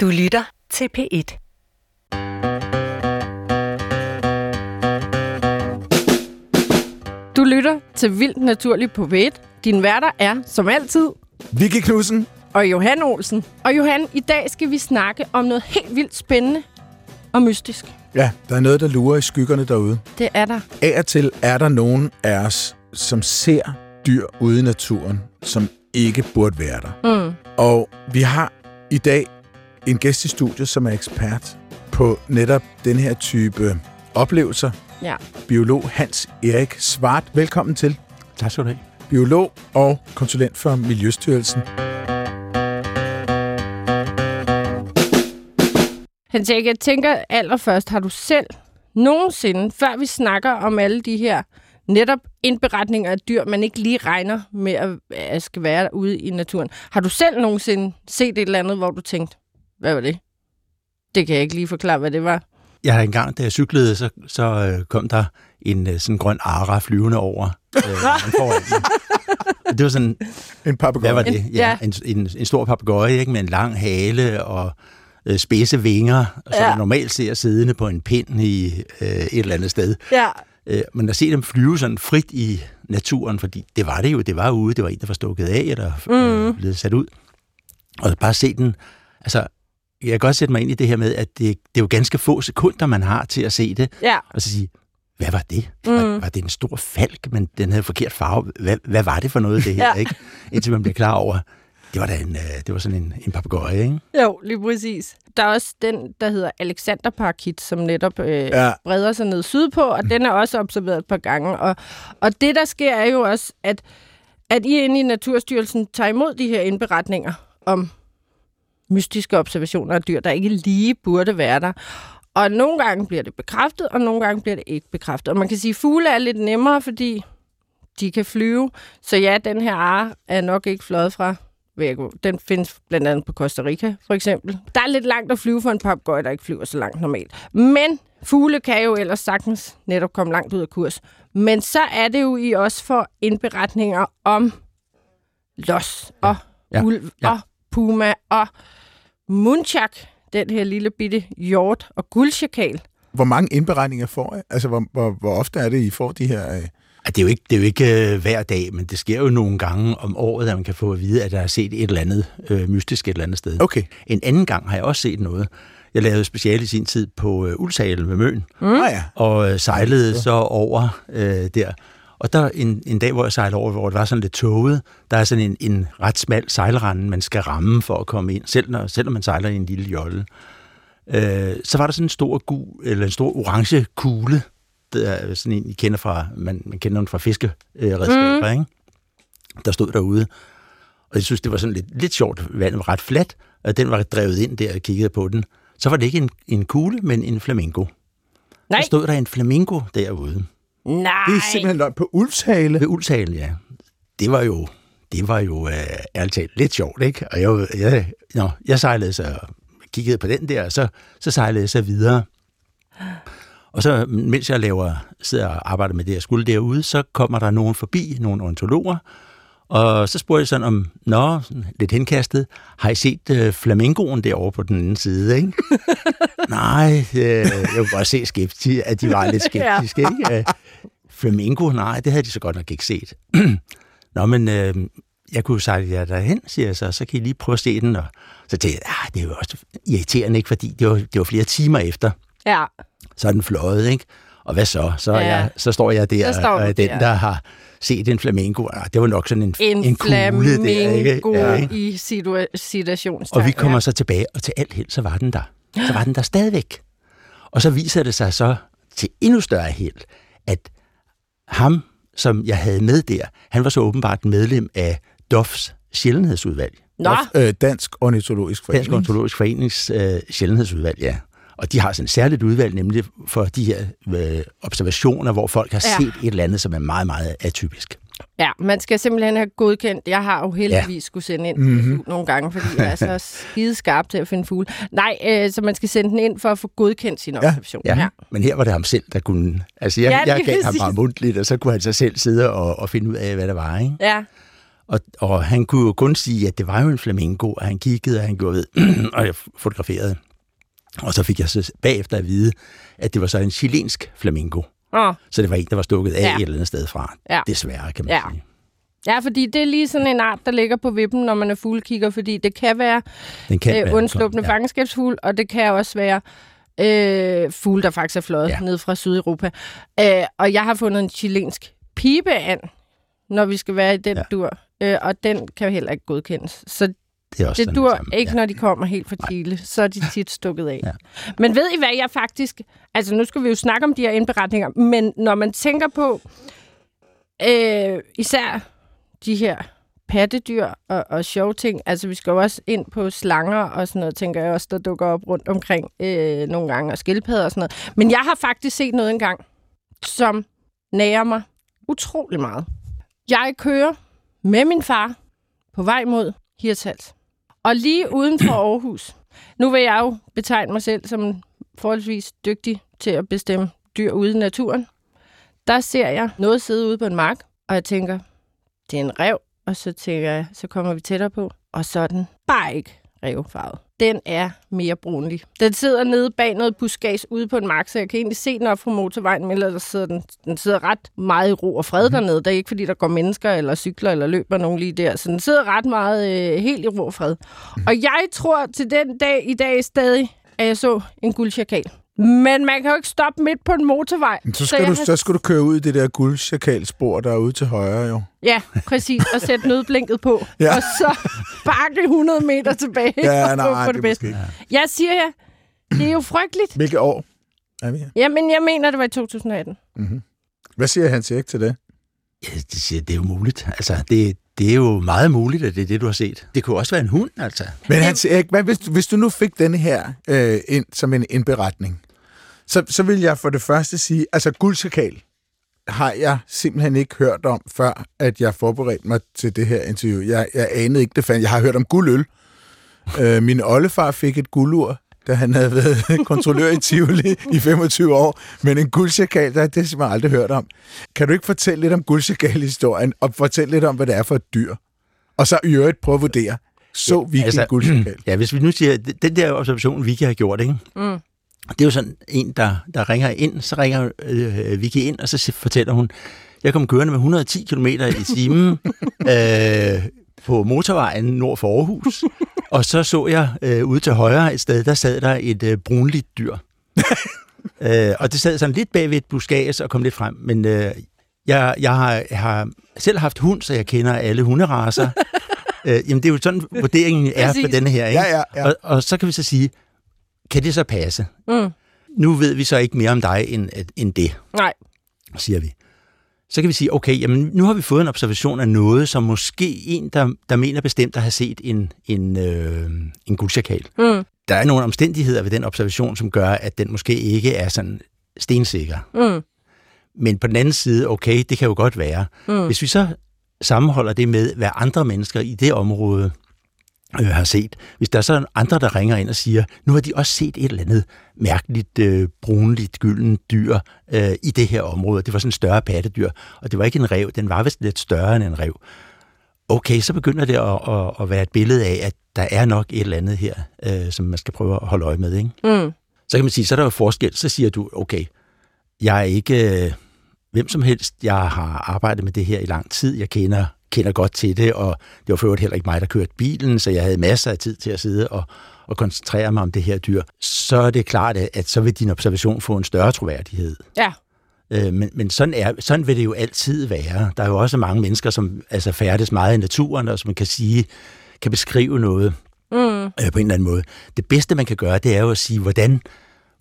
Du lytter til P1. Du lytter til Vildt Naturligt på P1. Din værter er, som altid, Vicky Knudsen. og Johan Olsen. Og Johan, i dag skal vi snakke om noget helt vildt spændende og mystisk. Ja, der er noget, der lurer i skyggerne derude. Det er der. Af og til er der nogen af os, som ser dyr ude i naturen, som ikke burde være der. Mm. Og vi har i dag en gæst i studiet, som er ekspert på netop den her type oplevelser. Ja. Biolog Hans Erik Svart. Velkommen til. Tak skal du have. Biolog og konsulent for Miljøstyrelsen. Hans Erik, jeg tænker allerførst, har du selv nogensinde, før vi snakker om alle de her netop indberetninger af dyr, man ikke lige regner med at, at skal være ude i naturen. Har du selv nogensinde set et eller andet, hvor du tænkte, hvad var det? Det kan jeg ikke lige forklare, hvad det var. Jeg har engang, da jeg cyklede, så, så øh, kom der en øh, sådan grøn ara flyvende over øh, Det var sådan, En papegøje. hvad var det? En- ja. Ja, en, en, en stor papegøje, ikke, med en lang hale og øh, spidse vinger, som Ja. man normalt ser siddende på en pind i øh, et eller andet sted. Ja. Øh, men at se dem flyve sådan frit i naturen, fordi det var det jo, det var ude, det var en, der var stukket af, eller Mhm. øh, blevet sat ud. Og bare se den, altså, jeg kan godt sætte mig ind i det her med, at det, det er jo ganske få sekunder, man har til at se det, Ja. og så sige, hvad var det? Mm. Var, var det en stor falk, men den havde forkert farve? Hvad, hvad var det for noget, det her? Ja. ikke? Indtil man bliver klar over, det var da en, øh, det var sådan en, en papegøje, ikke? Jo, lige præcis. Der er også den, der hedder Alexanderparakit, som netop øh, ja. Ja. breder sig ned sydpå, og den er også observeret et par gange. Og, og det, der sker, er jo også, at, at I inde i Naturstyrelsen tager imod de her indberetninger om mystiske observationer af dyr, der ikke lige burde være der. Og nogle gange bliver det bekræftet, og nogle gange bliver det ikke bekræftet. Og man kan sige, at fugle er lidt nemmere, fordi de kan flyve. Så ja, den her ar er nok ikke fløjet fra Virgo. Den findes blandt andet på Costa Rica, for eksempel. Der er lidt langt at flyve for en papegøje, der ikke flyver så langt normalt. Men fugle kan jo ellers sagtens netop komme langt ud af kurs. Men så er det jo i også for indberetninger om los og. Ja. ulv Ja. og puma og munchak, den her lille bitte hjort og guldchakal. Hvor mange indberetninger får I? Altså, hvor, hvor, hvor ofte er det, I får de her... Øh... Det er jo ikke, det er jo ikke øh, hver dag, men det sker jo nogle gange om året, at man kan få at vide, at der er set et eller andet øh, mystisk et eller andet sted. Okay. En anden gang har jeg også set noget. Jeg lavede speciale i sin tid på øh, Ulsalen ved Møn, Mm. Ah, ja. og øh, sejlede så over øh, der. Og der en, en dag, hvor jeg sejlede over, hvor det var sådan lidt tåget, der er sådan en, en ret smal sejlrende, man skal ramme for at komme ind, selv når, selvom man sejler i en lille jolle. Øh, så var der sådan en stor gul, eller en stor orange kugle, der er sådan en, I kender fra, man, man kender den fra fiskeredskaber, mm. ikke? Der stod derude. Og jeg synes, det var sådan lidt, lidt sjovt. Vandet var ret fladt, og den var drevet ind der og kiggede på den. Så var det ikke en, en kugle, men en flamingo. Nej, Så stod der en flamingo derude. Nej. Det er simpelthen løgn på Ulfshale. Ved Ulsalen, ja. Det var jo, det var jo øh, ærligt talt lidt sjovt, ikke? Og jeg, jeg, nå, jeg sejlede så, kiggede på den der, og så, så sejlede jeg så videre. Og så, mens jeg laver, sidder og arbejder med det, jeg skulle derude, så kommer der nogen forbi, nogle ornitologer, og så spurgte jeg sådan om, nå, lidt henkastet, har I set øh, flamingoen derovre på den anden side, ikke? nej, øh, jeg kunne bare se skepti, at de var lidt skeptiske, ikke? Øh, flamingo, nej, det havde de så godt nok ikke set. nå, men øh, jeg kunne jo sejle jer derhen, siger jeg så, så kan I lige prøve at se den. Og så tænkte jeg, ah, det er jo også irriterende, ikke? Fordi det var, det var flere timer efter, Ja, så er den fløjet, ikke? Og hvad så? Så, Ja. jeg, så står jeg der, Så står og er den, der. der har set en flamingo. Ah, det var nok sådan en, en, en kugle der, ikke? Ja, ikke? i situa- situationstegn. Og vi kommer så tilbage, og til alt held, så var den der. Så var den der stadigvæk. Og så viser det sig så til endnu større held, at ham, som jeg havde med der, han var så åbenbart medlem af DOFs sjældenhedsudvalg. Nå, Øh, Dansk Ornitologisk Forening. Dansk Ontologisk Forenings øh, sjældenhedsudvalg, ja. Og de har sådan et særligt udvalg, nemlig for de her øh, observationer, hvor folk har Ja. set et eller andet, som er meget, meget atypisk. Ja, man skal simpelthen have godkendt. Jeg har jo heldigvis ja. skulle sende ind mm-hmm. nogle gange, fordi jeg er så skide skarp til at finde fugle. Nej, øh, så man skal sende den ind for at få godkendt sin observation. Ja. ja. Men her var det ham selv, der kunne... Altså, jeg, Ja, ja, jeg gav ham bare mundtligt, og så kunne han så selv sidde og, og finde ud af, hvad der var, ikke? ja. Og, og han kunne jo kun sige, at det var jo en flamingo, og han kiggede, og han gjorde ved, og jeg fotograferede. Og så fik jeg så bagefter at vide, at det var så en chilensk flamingo. Åh, Så det var en, der var stukket af Ja. et eller andet sted fra. Ja. Desværre, kan man Ja. sige. Ja, fordi det er lige sådan en art, der ligger på vippen, når man er fuglekigger, fordi det kan være Den kan øh, være sådan, ja. fangenskabsfugl, og det kan også være øh, fugle, der faktisk er fløjet ja. Ned fra Sydeuropa. Øh, og jeg har fundet en chilensk pibeand, når vi skal være i den. Ja. dur, øh, og den kan heller ikke godkendes. Så Det, er også det dur samme. ikke, Ja. når de kommer helt fra Chile. Så er de tit stukket af. Ja. Men ved I hvad, jeg faktisk... Altså, nu skal vi jo snakke om de her indberetninger, men når man tænker på øh, især de her pattedyr og, og sjove ting, altså vi skal jo også ind på slanger og sådan noget, tænker jeg også, der dukker op rundt omkring øh, nogle gange, og skildpadder og sådan noget. Men jeg har faktisk set noget engang, som nærer mig utrolig meget. Jeg kører med min far på vej mod Hirtshals. Og lige uden for Aarhus, nu vil jeg jo betegne mig selv som forholdsvis dygtig til at bestemme dyr ude i naturen. Der ser jeg noget sidde ude på en mark, og jeg tænker, det er en rev, og så tænker jeg, så kommer vi tættere på, og så er den bare ikke revfarvet. Den er mere brunlig. Den sidder nede bag noget buskads ude på en mark, så jeg kan egentlig se den op fra motorvejen, men ellers sidder den, den sidder ret meget i ro og fred mm. dernede. Det er ikke, fordi der går mennesker eller cykler eller løber nogen lige der. Så den sidder ret meget øh, helt i ro og fred. Mm. Og jeg tror til den dag i dag stadig, at jeg så en guldchakal. Men man kan jo ikke stoppe midt på en motorvej. Så skal, jeg du, har- så skal du køre ud i det der guldchakalspor, der er ude til højre, jo. Ja, præcis. Og sætte nødblinket på. Ja. Og så bakke 100 meter tilbage. Ja, og nej, på det det bedste. ikke. Jeg siger ja, det er jo frygteligt. Hvilke år er vi her? Jamen, jeg mener, det var i 2018. Hvad siger Hans Erik til det? Ja, det, siger, det er jo muligt. Altså, det, det er jo meget muligt, at det er det, du har set. Det kunne også være en hund, altså. Men Hans Erik, hvad, hvis, hvis du nu fik denne her øh, ind som en indberetning, så, så vil jeg for det første sige, altså guldchakal har jeg simpelthen ikke hørt om, før at jeg forberedte mig til det her interview. Jeg, jeg anede ikke, det fandt. Jeg har hørt om guldøl. Øh, min oldefar fik et guldur, da han havde været kontrollør i Tivoli i 25 år. Men en guldchakal, der, det har jeg simpelthen aldrig hørt om. Kan du ikke fortælle lidt om guldchakal-historien, og fortælle lidt om, hvad det er for et dyr? Og så i øvrigt prøve at vurdere, så vi altså, en guldchakal? Ja, hvis vi nu siger, den der observation, Vicky har gjort, ikke? Mm. Det er jo sådan en, der, der ringer ind, så ringer øh, Vicky ind, og så fortæller hun, jeg kom kørende med 110 km i timen øh, på motorvejen nord for Aarhus, og så så jeg øh, ude til højre et sted, der sad der et øh, brunligt dyr. øh, og det sad sådan lidt bag ved et buskads og kom lidt frem, men øh, jeg, jeg, har, har selv haft hund, så jeg kender alle hunderaser. øh, jamen, det er jo sådan, vurderingen er Præcis. på denne her. Ikke? Ja, ja, ja. Og, og så kan vi så sige, kan det så passe? Mm. Nu ved vi så ikke mere om dig end, end det, Nej. siger vi. Så kan vi sige, okay, jamen, nu har vi fået en observation af noget, som måske en, der, der mener bestemt at have set en, en, øh, en guldchakal. Mm. Der er nogle omstændigheder ved den observation, som gør, at den måske ikke er sådan stensikker. Mm. Men på den anden side, okay, det kan jo godt være. Mm. Hvis vi så sammenholder det med, hvad andre mennesker i det område øh, har set. Hvis der er så andre, der ringer ind og siger, nu har de også set et eller andet mærkeligt, øh, brunligt, gylden dyr øh, i det her område. Det var sådan en større pattedyr, og det var ikke en rev, den var vist lidt større end en rev. Okay, så begynder det at, at, at være et billede af, at der er nok et eller andet her, øh, som man skal prøve at holde øje med. Ikke? Mm. Så kan man sige, så er der jo forskel. Så siger du, okay, jeg er ikke øh, hvem som helst. Jeg har arbejdet med det her i lang tid. Jeg kender, kender godt til det, og det var for øvrigt heller ikke mig, der kørte bilen, så jeg havde masser af tid til at sidde og, og koncentrere mig om det her dyr. Så er det klart, at, at så vil din observation få en større troværdighed. Ja. Øh, men men sådan, er, sådan vil det jo altid være. Der er jo også mange mennesker, som altså, færdes meget i naturen, og som man kan sige, kan beskrive noget Mm. øh, på en eller anden måde. Det bedste, man kan gøre, det er jo at sige, hvordan,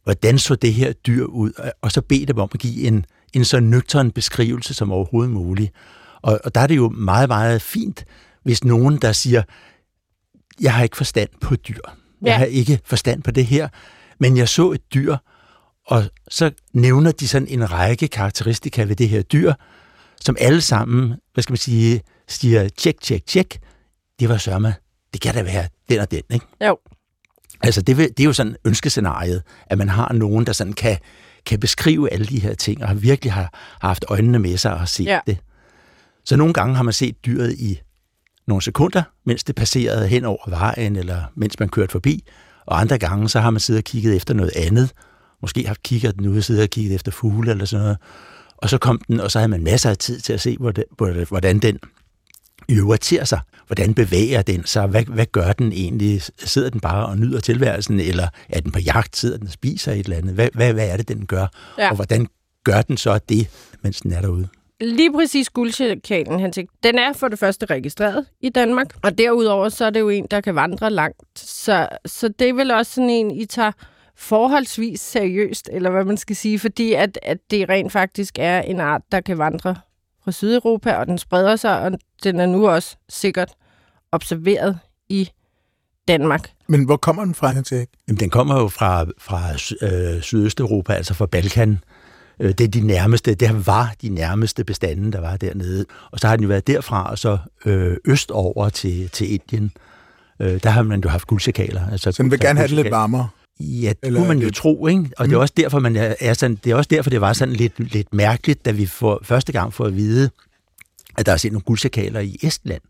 hvordan så det her dyr ud, og- og så bede dem om at give en, en så nøgtern beskrivelse som overhovedet muligt. Og, og der er det jo meget, meget fint, hvis nogen, der siger, jeg har ikke forstand på dyr. Jeg Ja. har ikke forstand på det her, men jeg så et dyr, og så nævner de sådan en række karakteristika ved det her dyr, som alle sammen, hvad skal man sige, siger, tjek, tjek, tjek, det var sørme, det kan da være den og den, ikke? Jo. Altså, det, vil, det er jo sådan ønskescenariet, at man har nogen, der sådan kan, kan beskrive alle de her ting, og virkelig har, har haft øjnene med sig og set Ja. det. Så nogle gange har man set dyret i nogle sekunder, mens det passerede hen over vejen, eller mens man kørte forbi. Og andre gange, så har man siddet og kigget efter noget andet. Måske har kigget den ude og siddet og kigget efter fugle eller sådan noget. Og så kom den, og så havde man masser af tid til at se, hvordan den øver til sig. Hvordan bevæger den sig? Hvad, hvad gør den egentlig? Sidder den bare og nyder tilværelsen, eller er den på jagt? Sidder den og spiser et eller andet? Hvad, hvad, hvad er det, den gør? Ja. Og hvordan gør den så det, mens den er derude? Lige præcis guldchakanen, han tænkte, den er for det første registreret i Danmark, og derudover så er det jo en, der kan vandre langt. Så, så det er vel også sådan en, I tager forholdsvis seriøst, eller hvad man skal sige, fordi at, at det rent faktisk er en art, der kan vandre fra Sydeuropa, og den spreder sig, og den er nu også sikkert observeret i Danmark. Men hvor kommer den fra, Hans Jamen, den kommer jo fra, fra øh, Sydøsteuropa, altså fra Balkan. Øh, det er de nærmeste, det var de nærmeste bestande, der var dernede. Og så har den jo været derfra, og så øh, østover til, til Indien. Øh, der har man jo haft guldsjakaler. Altså, så den vil gerne have det lidt varmere? Ja, det kunne man jo tro, ikke? Og mm. det er også derfor, man er sådan, det er også derfor, det var sådan lidt, lidt mærkeligt, da vi for første gang får at vide, at der er set nogle guldsjakaler i Estland.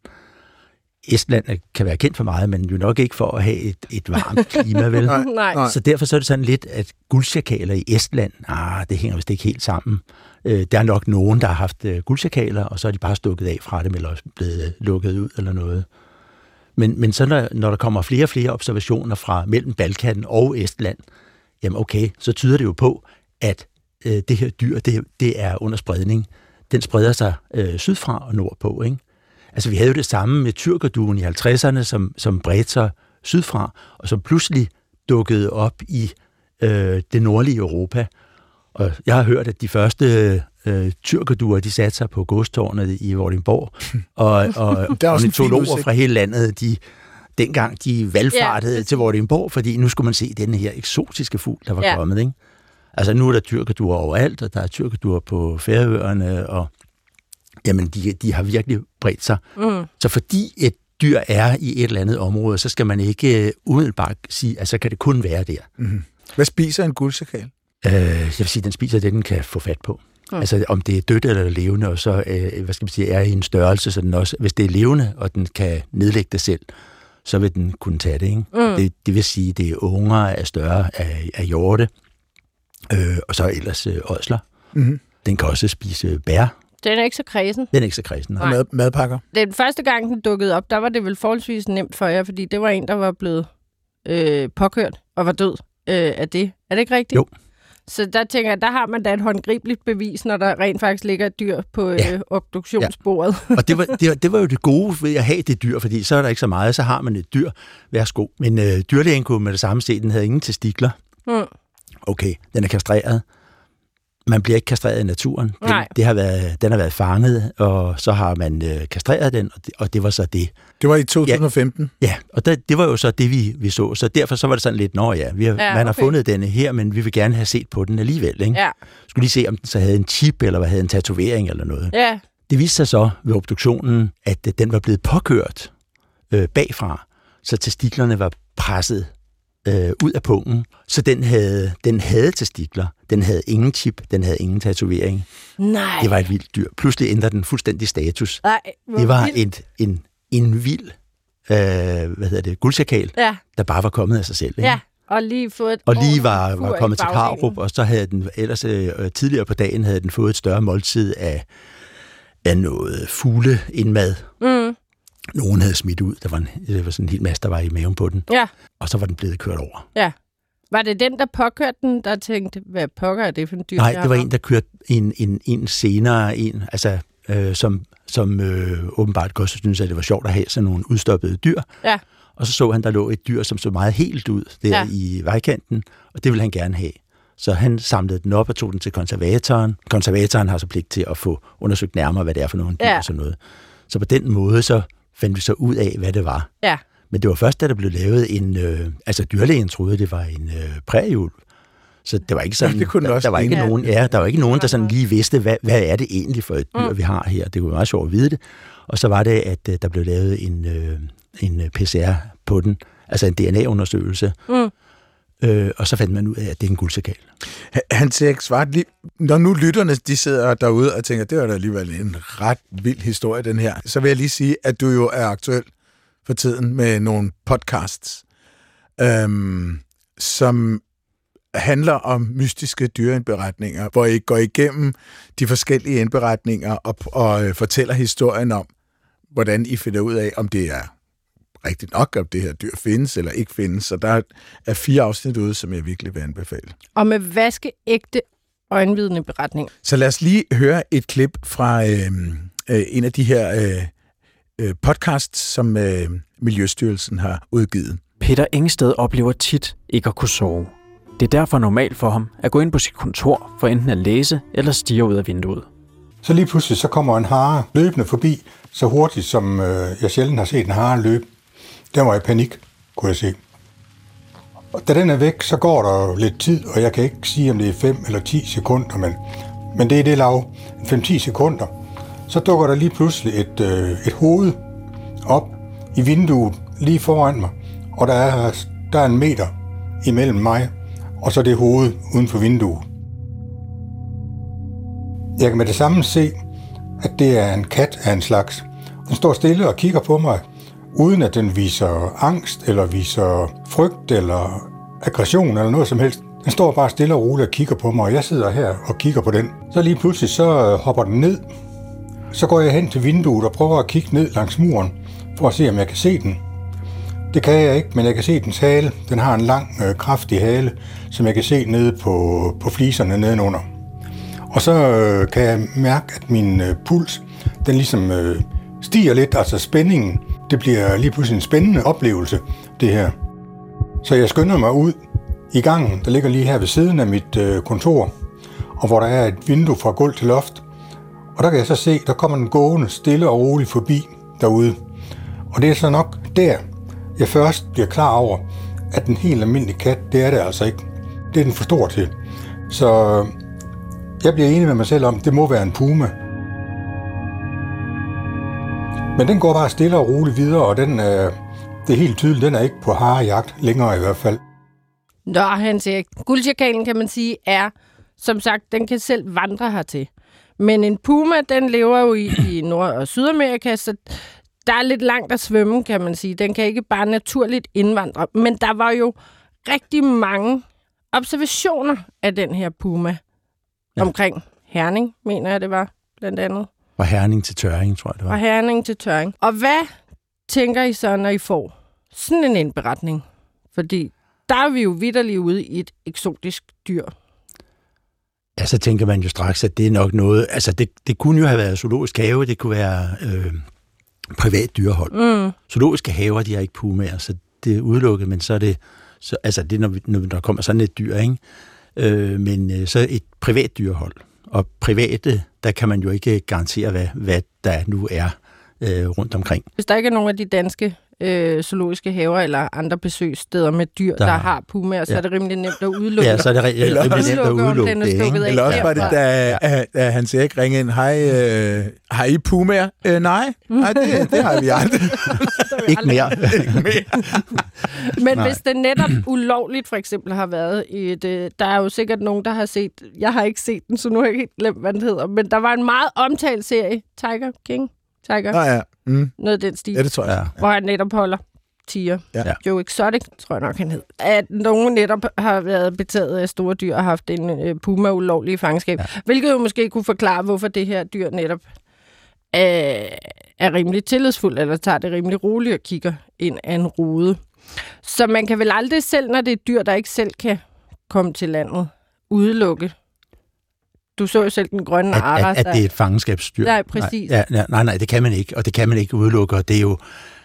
Estland kan være kendt for meget, men jo nok ikke for at have et, et varmt klima, vel? nej, nej. Så derfor så er det sådan lidt, at guldsjakaler i Estland, ah, det hænger vist ikke helt sammen. Øh, der er nok nogen, der har haft øh, guldsjakaler, og så er de bare stukket af fra dem, eller blevet lukket ud eller noget. Men, men så når, når der kommer flere og flere observationer fra mellem Balkan og Estland, jamen okay, så tyder det jo på, at øh, det her dyr, det, det er under spredning. Den spreder sig øh, sydfra og nordpå, ikke? Altså, vi havde jo det samme med tyrkerduen i 50'erne, som, som bredte sig sydfra, og som pludselig dukkede op i øh, det nordlige Europa. Og jeg har hørt, at de første øh, tyrkerduer, de satte sig på godstårnet i Vordingborg, og, og ornitologer fra hele landet, de, dengang de valgfartede ja. til Vordingborg, fordi nu skulle man se den her eksotiske fugl, der var ja. kommet. Ikke? Altså nu er der tyrkerduer overalt, og der er tyrkerduer på Færøerne, og jamen de, de har virkelig bredt sig. Mm. Så fordi et dyr er i et eller andet område, så skal man ikke uh, umiddelbart sige, at så kan det kun være der. Mm. Hvad spiser en guldsakal? Uh, jeg vil sige, at den spiser det, den kan få fat på. Mm. Altså om det er dødt eller levende, og så uh, hvad skal man sige, er i en størrelse, så den også, hvis det er levende, og den kan nedlægge det selv, så vil den kunne tage det. Ikke? Mm. Det, det vil sige, det er unger af større af, af hjorte, øh, og så ellers øh, ådsler. Mm. Den kan også spise bær, den er ikke så kredsen. Den er ikke så kredsen. Nej. Mad, madpakker? Den første gang, den dukkede op, der var det vel forholdsvis nemt for jer, fordi det var en, der var blevet øh, påkørt og var død øh, af det. Er det ikke rigtigt? Jo. Så der tænker jeg, der har man da et håndgribeligt bevis, når der rent faktisk ligger et dyr på ja. øh, obduktionsbordet. Ja. Og det var, det, var, det var jo det gode ved at have det dyr, fordi så er der ikke så meget, så har man et dyr. Værsgo. Men øh, dyrlægen kunne med det samme se, den havde ingen testikler. Mm. Okay, den er kastreret man bliver ikke kastreret i naturen. Den, Nej. det har været, den har været fanget, og så har man øh, kastreret den, og det, og det var så det. Det var i 2015? Ja, ja og der, det var jo så det, vi, vi så. Så derfor så var det sådan lidt, nå ja, vi har, ja man har fundet denne her, men vi vil gerne have set på den alligevel. Ikke? Ja. Skulle lige se, om den så havde en chip, eller hvad havde en tatovering eller noget. Ja. Det viste sig så ved obduktionen, at den var blevet påkørt øh, bagfra, så testiklerne var presset øh, ud af pungen, så den havde, den havde testikler. Den havde ingen chip, den havde ingen tatovering. Nej. Det var et vildt dyr. Pludselig ændrede den fuldstændig status. Nej, det var et, en, en vild øh, hvad hedder det, guldsjakal, ja. der bare var kommet af sig selv. Ikke? Ja. Og lige, fået et og lige var, var kommet til Karup, og så havde den ellers øh, tidligere på dagen havde den fået et større måltid af, af noget fugle-indmad. Mm. Nogen havde smidt ud. Der var, en, det var sådan en hel masse, der var i maven på den. Ja. Og så var den blevet kørt over. Ja. Var det den, der påkørte den, der tænkte, hvad pokker er det for en dyr? Nej, det var en, der kørte en, en, en senere en, altså, øh, som, som øh, åbenbart godt synes, at det var sjovt at have sådan nogle udstoppede dyr. Ja. Og så så han, der lå et dyr, som så meget helt ud der ja. i vejkanten, og det ville han gerne have. Så han samlede den op og tog den til konservatoren. Konservatoren har så pligt til at få undersøgt nærmere, hvad det er for nogle dyr ja. og sådan noget. Så på den måde, så fandt vi så ud af, hvad det var. Ja. Men det var først, da der blev lavet en... Øh, altså, dyrlægen troede, det var en øh, præjul. Så det var ikke sådan... Ja, det kunne der, der var ikke ja. nogen, ja, der var ikke nogen, der sådan lige vidste, hvad, hvad er det egentlig for et dyr, mm. vi har her. Det var meget sjovt at vide det. Og så var det, at øh, der blev lavet en, øh, en PCR på den, altså en DNA-undersøgelse. Mm. Øh, og så fandt man ud af, at det er en guldsakal. Han siger ikke svart lige... Når nu lytterne de sidder derude og tænker, det var da alligevel en ret vild historie, den her, så vil jeg lige sige, at du jo er aktuel for tiden med nogle podcasts, øhm, som handler om mystiske dyreindberetninger, hvor I går igennem de forskellige indberetninger og, og øh, fortæller historien om, hvordan I finder ud af, om det er rigtigt nok, om det her dyr findes eller ikke findes. Så der er fire afsnit ude, som jeg virkelig vil anbefale. Og med vaskeægte øjenvidende beretning. Så lad os lige høre et klip fra øh, øh, en af de her øh, øh, podcasts, som øh, Miljøstyrelsen har udgivet. Peter Engsted oplever tit ikke at kunne sove. Det er derfor normalt for ham at gå ind på sit kontor for enten at læse eller stige ud af vinduet. Så lige pludselig så kommer en hare løbende forbi, så hurtigt som øh, jeg sjældent har set en hare løbe. Den var i panik, kunne jeg se. Og da den er væk, så går der lidt tid, og jeg kan ikke sige, om det er 5 eller 10 sekunder, men, men det er det lav. 5-10 sekunder. Så dukker der lige pludselig et, øh, et hoved op i vinduet lige foran mig, og der er, der er en meter imellem mig og så det hoved uden for vinduet. Jeg kan med det samme se, at det er en kat af en slags. Den står stille og kigger på mig, uden at den viser angst, eller viser frygt, eller aggression, eller noget som helst. Den står bare stille og roligt og kigger på mig, og jeg sidder her og kigger på den. Så lige pludselig så øh, hopper den ned. Så går jeg hen til vinduet og prøver at kigge ned langs muren, for at se, om jeg kan se den. Det kan jeg ikke, men jeg kan se dens hale. Den har en lang, øh, kraftig hale, som jeg kan se nede på, på fliserne nedenunder. Og så øh, kan jeg mærke, at min øh, puls, den ligesom øh, stiger lidt, altså spændingen. Det bliver lige pludselig en spændende oplevelse, det her. Så jeg skynder mig ud i gangen, der ligger lige her ved siden af mit øh, kontor, og hvor der er et vindue fra gulv til loft. Og der kan jeg så se, der kommer den gående stille og roligt forbi derude. Og det er så nok der, jeg først bliver klar over, at en helt almindelig kat, det er det altså ikke. Det er den for stor til. Så jeg bliver enig med mig selv om, at det må være en puma. Men den går bare stille og roligt videre, og den er, det er helt tydeligt, den er ikke på harejagt længere i hvert fald. Nå, han siger, guldchakalen kan man sige er, som sagt, den kan selv vandre hertil. Men en puma, den lever jo i, i Nord- og Sydamerika, så der er lidt langt at svømme, kan man sige. Den kan ikke bare naturligt indvandre. Men der var jo rigtig mange observationer af den her puma ja. omkring Herning, mener jeg det var, blandt andet. Fra Herning til Tøring, tror jeg det var. Fra Herning til Tøring. Og hvad tænker I så, når I får sådan en indberetning? Fordi der er vi jo vidderligt ude i et eksotisk dyr. Ja, så tænker man jo straks, at det er nok noget... Altså, det, det kunne jo have været zoologisk have, det kunne være øh, privat dyrehold. Mm. Zoologiske haver, de har ikke pumaer, så det er udelukket, men så er det... Så, altså, det er, når, vi, når der kommer sådan et dyr, ikke? Øh, men øh, så et privat dyrehold. Og private, der kan man jo ikke garantere, hvad, hvad der nu er øh, rundt omkring. Hvis der ikke er nogen af de danske øh, zoologiske haver eller andre besøgssteder med dyr, der, der har pumaer, så ja. er det rimelig nemt at udelukke. Ja, så er det rimelig nemt at udelukke det. Ikke? Eller også var det, da, ja. da Hans Erik ringede ind, hej, øh, har I pumaer? Øh, nej, nej det, det har vi aldrig. ikke mere. ikke mere. Men nej. hvis det netop ulovligt for eksempel har været i et, øh, der er jo sikkert nogen, der har set, jeg har ikke set den, så nu har jeg ikke glemt, hvad den hedder, men der var en meget omtalt serie, Tiger King. Tiger. Ah, ja. Mm. Noget af den stil. Ja, det tror jeg. Hvor han netop holder tiger. Ja. Joe Exotic, tror jeg nok, han hed. At nogen netop har været betaget af store dyr og haft en øh, puma ulovlig i fangenskab. Ja. Hvilket jo måske kunne forklare, hvorfor det her dyr netop øh, er rimelig tillidsfuld, eller tager det rimelig roligt og kigger ind af en rude. Så man kan vel aldrig selv, når det er dyr, der ikke selv kan komme til landet, udelukke du så jo selv den grønne at, Aras. At, at det er et fangenskabsdyr. Nej, præcis. Nej, ja, nej, nej, det kan man ikke, og det kan man ikke udelukke, og det er jo,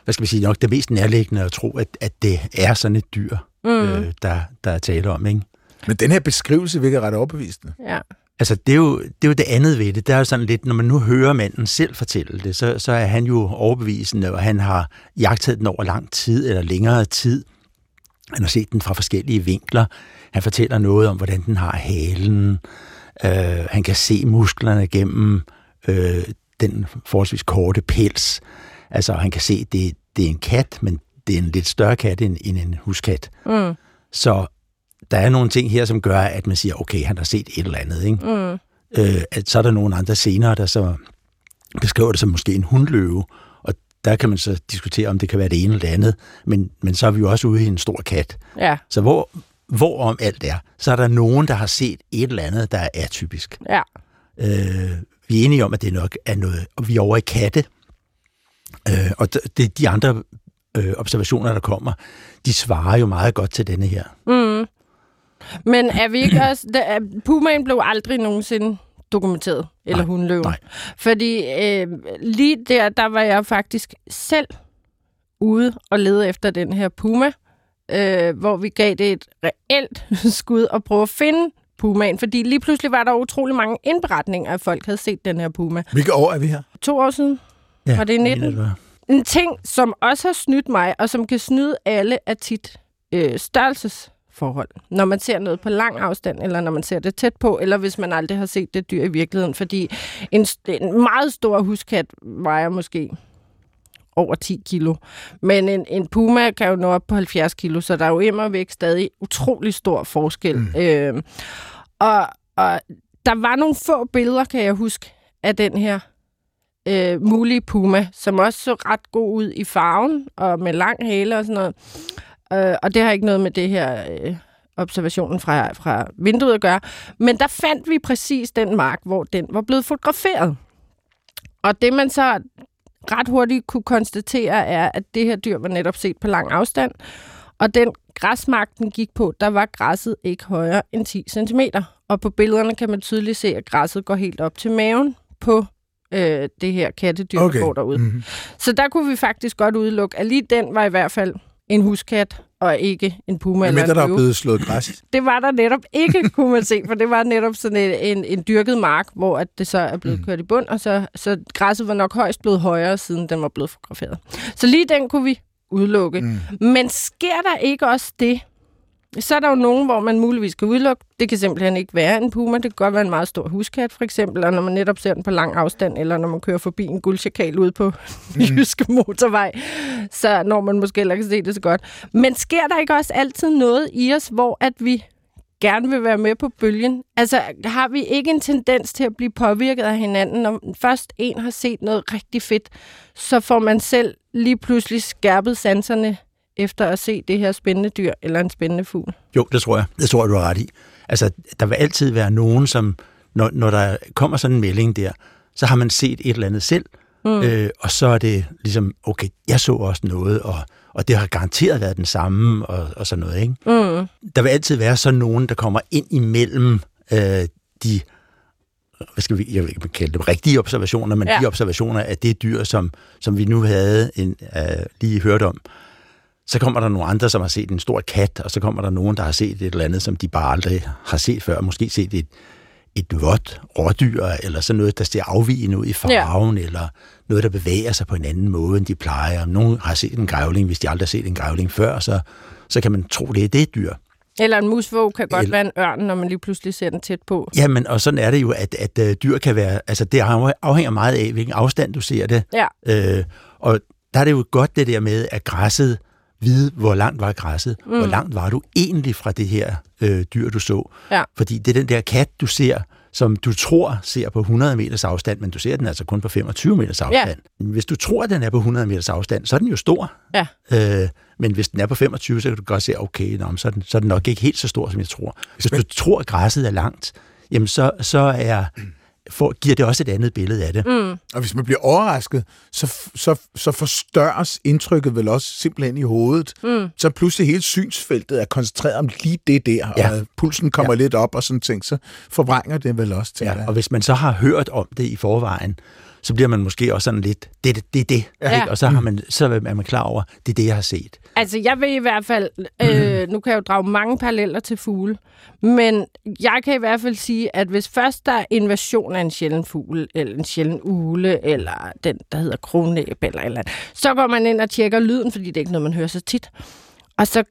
hvad skal man sige, nok det mest nærliggende at tro, at, at det er sådan et dyr, mm. øh, der, der er tale om, ikke? Men den her beskrivelse virker ret overbevisende. Ja. Altså, det er, jo, det er jo det andet ved det. Der er jo sådan lidt, når man nu hører manden selv fortælle det, så, så er han jo overbevisende, og han har jagtet den over lang tid, eller længere tid. Han har set den fra forskellige vinkler. Han fortæller noget om, hvordan den har halen, Øh, han kan se musklerne gennem øh, den forholdsvis korte pels. Altså, han kan se, det, det er en kat, men det er en lidt større kat end, end en huskat. Mm. Så der er nogle ting her, som gør, at man siger, okay, han har set et eller andet. Ikke? Mm. Øh, at så er der nogle andre scener, der så beskriver det som måske en hundløve, og der kan man så diskutere, om det kan være det ene eller det andet, men, men så er vi jo også ude i en stor kat. Ja, Så hvor, hvor om alt er, så er der nogen, der har set et eller andet, der er atypisk. ja. Øh, vi er enige om, at det nok er noget, og vi er over i katte. Øh, og det, de andre øh, observationer, der kommer, de svarer jo meget godt til denne her. Mm. Men er vi ikke også... Er- pumaen blev aldrig nogensinde dokumenteret, eller Nej, hundløven. nej. Fordi øh, lige der, der var jeg faktisk selv ude og lede efter den her puma, øh, hvor vi gav det et reelt skud og prøve at finde pumaen. Fordi lige pludselig var der utrolig mange indberetninger, at folk havde set den her puma. Hvilke år er vi her? To år siden. Ja, Var det i 19? mener, var. En ting, som også har snydt mig, og som kan snyde alle, er tit øh, størrelsesforhold. Når man ser noget på lang afstand, eller når man ser det tæt på, eller hvis man aldrig har set det dyr i virkeligheden. Fordi en, en meget stor huskat vejer måske over 10 kilo. Men en, en puma kan jo nå op på 70 kilo, så der er jo immer væk stadig utrolig stor forskel. Mm. Øh, og, og der var nogle få billeder, kan jeg huske, af den her øh, mulige puma, som også så ret god ud i farven og med lang hale og sådan noget. Øh, og det har ikke noget med det her øh, observationen fra, fra vinduet at gøre. Men der fandt vi præcis den mark, hvor den var blevet fotograferet. Og det man så ret hurtigt kunne konstatere er, at det her dyr var netop set på lang afstand. Og den græsmark, den gik på, der var græsset ikke højere end 10 cm. Og på billederne kan man tydeligt se, at græsset går helt op til maven på øh, det her kattedyr, okay. der går derude. Mm-hmm. Så der kunne vi faktisk godt udelukke, at lige den var i hvert fald en huskat, og ikke en puma eller en der er blevet slået græs. Det var der netop ikke, kunne man se, for det var netop sådan en, en, en dyrket mark, hvor at det så er blevet Mm. kørt i bund, og så, så græsset var nok højst blevet højere, siden den var blevet fotograferet. Så lige den kunne vi udelukke. Mm. Men sker der ikke også det? Så er der jo nogen, hvor man muligvis kan udelukke. Det kan simpelthen ikke være en puma. Det kan godt være en meget stor huskat, for eksempel. Og når man netop ser den på lang afstand, eller når man kører forbi en guldchakal ude på mm. jyske motorvej, så når man måske heller ikke se det så godt. Men sker der ikke også altid noget i os, hvor at vi gerne vil være med på bølgen? Altså, har vi ikke en tendens til at blive påvirket af hinanden? Når først en har set noget rigtig fedt, så får man selv lige pludselig skærpet sanserne efter at se det her spændende dyr eller en spændende fugl. Jo, det tror jeg. Det tror jeg, du har ret i. Altså, der vil altid være nogen, som, når, når der kommer sådan en melding der, så har man set et eller andet selv, mm. øh, og så er det ligesom, okay, jeg så også noget, og, og det har garanteret været den samme, og, og sådan noget, ikke? Mm. Der vil altid være sådan nogen, der kommer ind imellem øh, de, hvad skal vi, jeg vil ikke kalde dem rigtige observationer, men Ja. de observationer af det dyr, som, som vi nu havde en, øh, lige hørt om. Så kommer der nogle andre, som har set en stor kat, og så kommer der nogen, der har set et eller andet, som de bare aldrig har set før. Måske set et, et vådt rådyr, eller sådan noget, der ser afvigende ud i farven, ja. eller noget, der bevæger sig på en anden måde, end de plejer. Nogen har set en grævling, hvis de aldrig har set en grævling før, så, så kan man tro, det er det dyr. Eller en musvåg kan godt Eller- være en ørn, når man lige pludselig ser den tæt på. Jamen, og sådan er det jo, at, at øh, dyr kan være, altså det afhænger meget af, hvilken afstand du ser det. Ja. Øh, og der er det jo godt det der med, at græsset, vide, hvor langt var græsset, mm. hvor langt var du egentlig fra det her øh, dyr, du så. Ja. Fordi det er den der kat, du ser, som du tror ser på 100 meters afstand, men du ser den altså kun på 25 meters afstand. Ja. Hvis du tror, at den er på 100 meters afstand, så er den jo stor. Ja. Øh, men hvis den er på 25, så kan du godt se, okay, nå, men så, er den, så er den nok ikke helt så stor, som jeg tror. Hvis du tror, at græsset er langt, jamen så, så er, for, giver det også et andet billede af det. Mm. Og hvis man bliver overrasket, så, så, så forstørres indtrykket vel også simpelthen i hovedet. Mm. Så pludselig hele synsfeltet er koncentreret om lige det der, Ja. og pulsen kommer ja. lidt op og sådan ting, så forvrænger det vel også til Ja, og hvis man så har hørt om det i forvejen, så bliver man måske også sådan lidt, det er det, det, det. Ja. Ikke? Og så, har man, så er man klar over, det er det, jeg har set. Altså, jeg vil i hvert fald... Øh, nu kan jeg jo drage mange paralleller til fugle, men jeg kan i hvert fald sige, at hvis først der er invasion af en sjælden fugl, eller en sjælden ule, eller den, der hedder kronæb, eller eller andet, så går man ind og tjekker lyden, fordi det er ikke noget, man hører så tit. Og så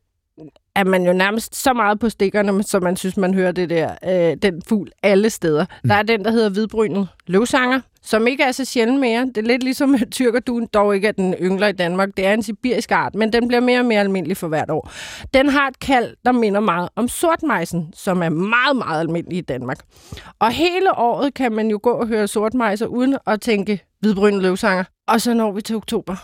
er man jo nærmest så meget på stikkerne, så man synes, man hører det der, øh, den fugl alle steder. Mm. Der er den, der hedder hvidbrynet løvsanger, som ikke er så sjældent mere. Det er lidt ligesom tyrkerduen, dog ikke er den yngler i Danmark. Det er en sibirisk art, men den bliver mere og mere almindelig for hvert år. Den har et kald, der minder meget om sortmejsen, som er meget, meget almindelig i Danmark. Og hele året kan man jo gå og høre sortmejser uden at tænke hvidbrynet løvsanger. Og så når vi til oktober.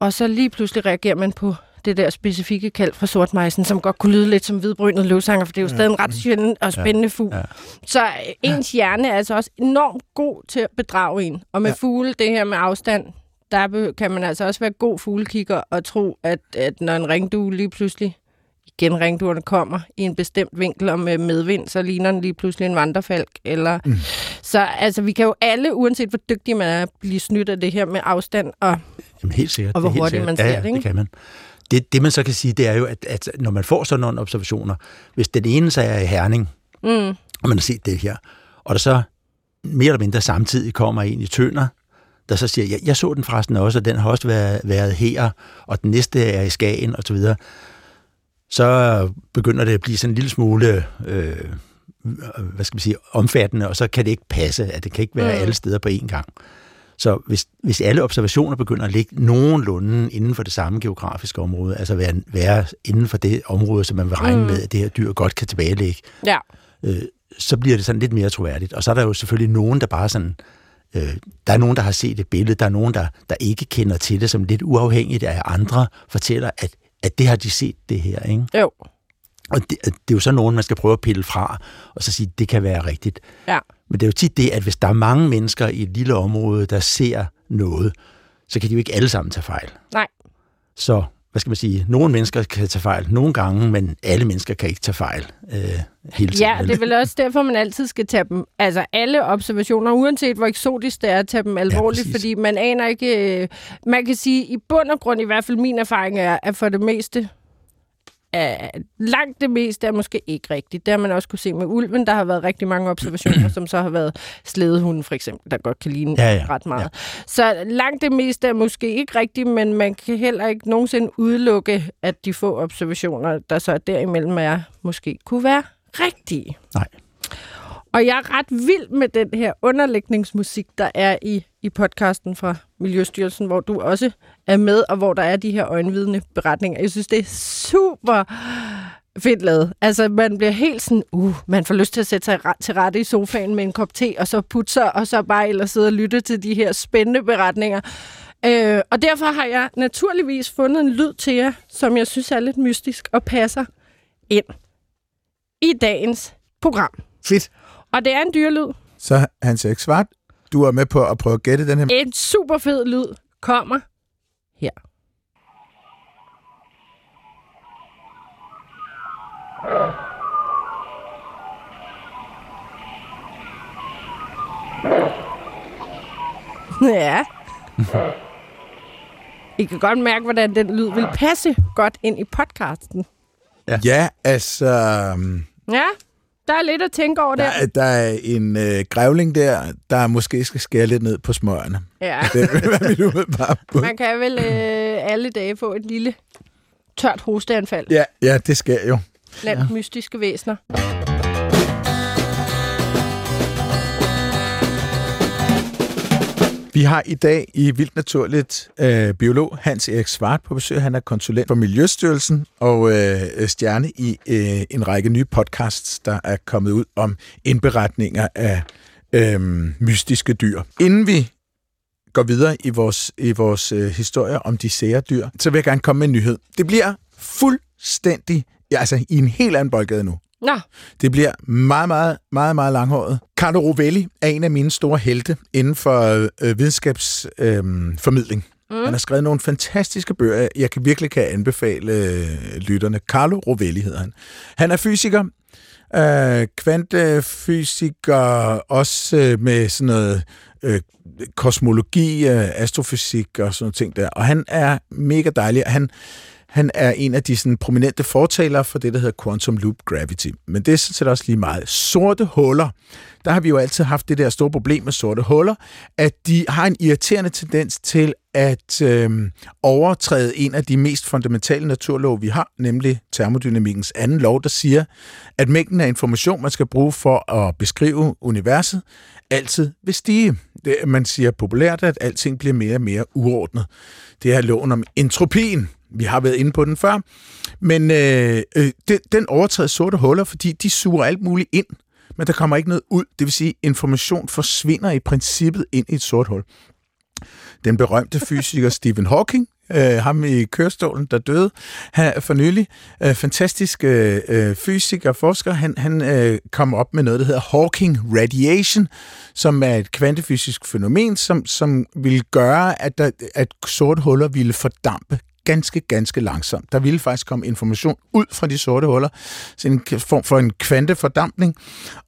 Og så lige pludselig reagerer man på det der specifikke kald fra sortmejsen, som godt kunne lyde lidt som hvidbrynet løvsanger, for det er jo stadig en ret sjældent og spændende fugl. Ja. Så øh, ens hjerne er altså også enormt god til at bedrage en. Og med ja. fugle, det her med afstand, der kan man altså også være god fuglekigger og tro, at, at når en ringdue lige pludselig igen ringduerne kommer i en bestemt vinkel og med medvind, så ligner den lige pludselig en vandrefalk. Eller... Mm. Så altså, vi kan jo alle, uanset hvor dygtige man er, blive snydt af det her med afstand og, Jamen, helt sikkert. og hvor hurtigt man ser ja, det. Ikke? det kan man. Det, det man så kan sige, det er jo, at, at når man får sådan nogle observationer, hvis den ene så er i Herning, mm. og man har set det her, og der så mere eller mindre samtidig kommer en i Tønder, der så siger, jeg, jeg så den forresten også, og den har også været, været her, og den næste er i Skagen, og så videre, så begynder det at blive sådan en lille smule, øh, hvad skal man sige, omfattende, og så kan det ikke passe, at det kan ikke være mm. alle steder på én gang. Så hvis, hvis alle observationer begynder at ligge nogenlunde inden for det samme geografiske område, altså være, være inden for det område, som man vil regne mm. med, at det her dyr godt kan tilbagelægge, ja. øh, så bliver det sådan lidt mere troværdigt. Og så er der jo selvfølgelig nogen, der bare sådan, øh, der er nogen, der har set et billede, der er nogen, der, der ikke kender til det, som lidt uafhængigt af andre fortæller, at, at det har de set det her, ikke? Jo. Og det, det er jo så nogen, man skal prøve at pille fra, og så sige, det kan være rigtigt. Ja. Men det er jo tit det, at hvis der er mange mennesker i et lille område, der ser noget, så kan de jo ikke alle sammen tage fejl. Nej. Så, hvad skal man sige, nogle mennesker kan tage fejl nogle gange, men alle mennesker kan ikke tage fejl øh, hele tiden. Ja, det er vel også derfor, man altid skal tage dem, altså alle observationer, uanset hvor eksotisk det er, at tage dem alvorligt, ja, fordi man aner ikke, øh, man kan sige, i bund og grund, i hvert fald min erfaring er, at for det meste, er langt det meste er måske ikke rigtigt. Det har man også kunne se med ulven. Der har været rigtig mange observationer, som så har været slædehunden for eksempel, der godt kan ligne ja, ja, ret meget. Ja. Så langt det meste er måske ikke rigtigt, men man kan heller ikke nogensinde udelukke, at de få observationer, der så er derimellem er, måske kunne være rigtige. Nej. Og jeg er ret vild med den her underlægningsmusik, der er i, i podcasten fra Miljøstyrelsen, hvor du også er med, og hvor der er de her øjenvidende beretninger. Jeg synes, det er super fedt lavet. Altså, man bliver helt sådan, uh, man får lyst til at sætte sig til rette i sofaen med en kop te, og så putser, og så bare ellers sidde og lytte til de her spændende beretninger. Øh, og derfor har jeg naturligvis fundet en lyd til jer, som jeg synes er lidt mystisk og passer ind i dagens program. Fedt. Og det er en dyrlyd. Så Hans Erik Svart, du er med på at prøve at gætte den her. En super fed lyd kommer her. Ja. I kan godt mærke, hvordan den lyd vil passe godt ind i podcasten. Ja, ja altså... Ja, der er lidt at tænke over der. Der, der er en øh, grævling der, der måske skal skære lidt ned på smørene. Ja. Det vil være mit umiddelbare bud. Man kan vel øh, alle dage få et lille tørt hosteanfald. Ja, ja det sker jo. Blandt ja. mystiske væsener. Vi har i dag i Vildt Naturligt øh, biolog Hans Erik Svart på besøg. Han er konsulent for Miljøstyrelsen og øh, stjerne i øh, en række nye podcasts, der er kommet ud om indberetninger af øh, mystiske dyr. Inden vi går videre i vores, i vores øh, historie om de sære dyr, så vil jeg gerne komme med en nyhed. Det bliver fuldstændig, ja, altså i en helt anden boldgade nu. Nå. Det bliver meget, meget, meget, meget langhåret. Carlo Rovelli er en af mine store helte inden for øh, videnskabsformidling. Øh, mm. Han har skrevet nogle fantastiske bøger, jeg kan virkelig kan anbefale øh, lytterne. Carlo Rovelli hedder han. Han er fysiker, øh, kvantefysiker, også øh, med sådan noget øh, kosmologi, øh, astrofysik og sådan noget ting der. Og han er mega dejlig. Han han er en af de sådan, prominente fortalere for det, der hedder quantum loop gravity. Men det er sådan set også lige meget. Sorte huller, der har vi jo altid haft det der store problem med sorte huller, at de har en irriterende tendens til at øh, overtræde en af de mest fundamentale naturlov, vi har, nemlig termodynamikkens anden lov, der siger, at mængden af information, man skal bruge for at beskrive universet, altid vil stige. Det, man siger populært, at alting bliver mere og mere uordnet. Det er loven om entropien. Vi har været inde på den før. Men øh, øh, den, den overtræder sorte huller, fordi de suger alt muligt ind, men der kommer ikke noget ud. Det vil sige, information forsvinder i princippet ind i et sort hul. Den berømte fysiker Stephen Hawking, øh, ham i kørestolen, der døde her for nylig, øh, fantastisk øh, øh fysiker og forsker, han, han øh, kom op med noget, der hedder Hawking Radiation, som er et kvantefysisk fænomen, som, som vil gøre, at, der, at sorte huller ville fordampe ganske, ganske langsomt. Der ville faktisk komme information ud fra de sorte huller, så en form for en kvantefordampning,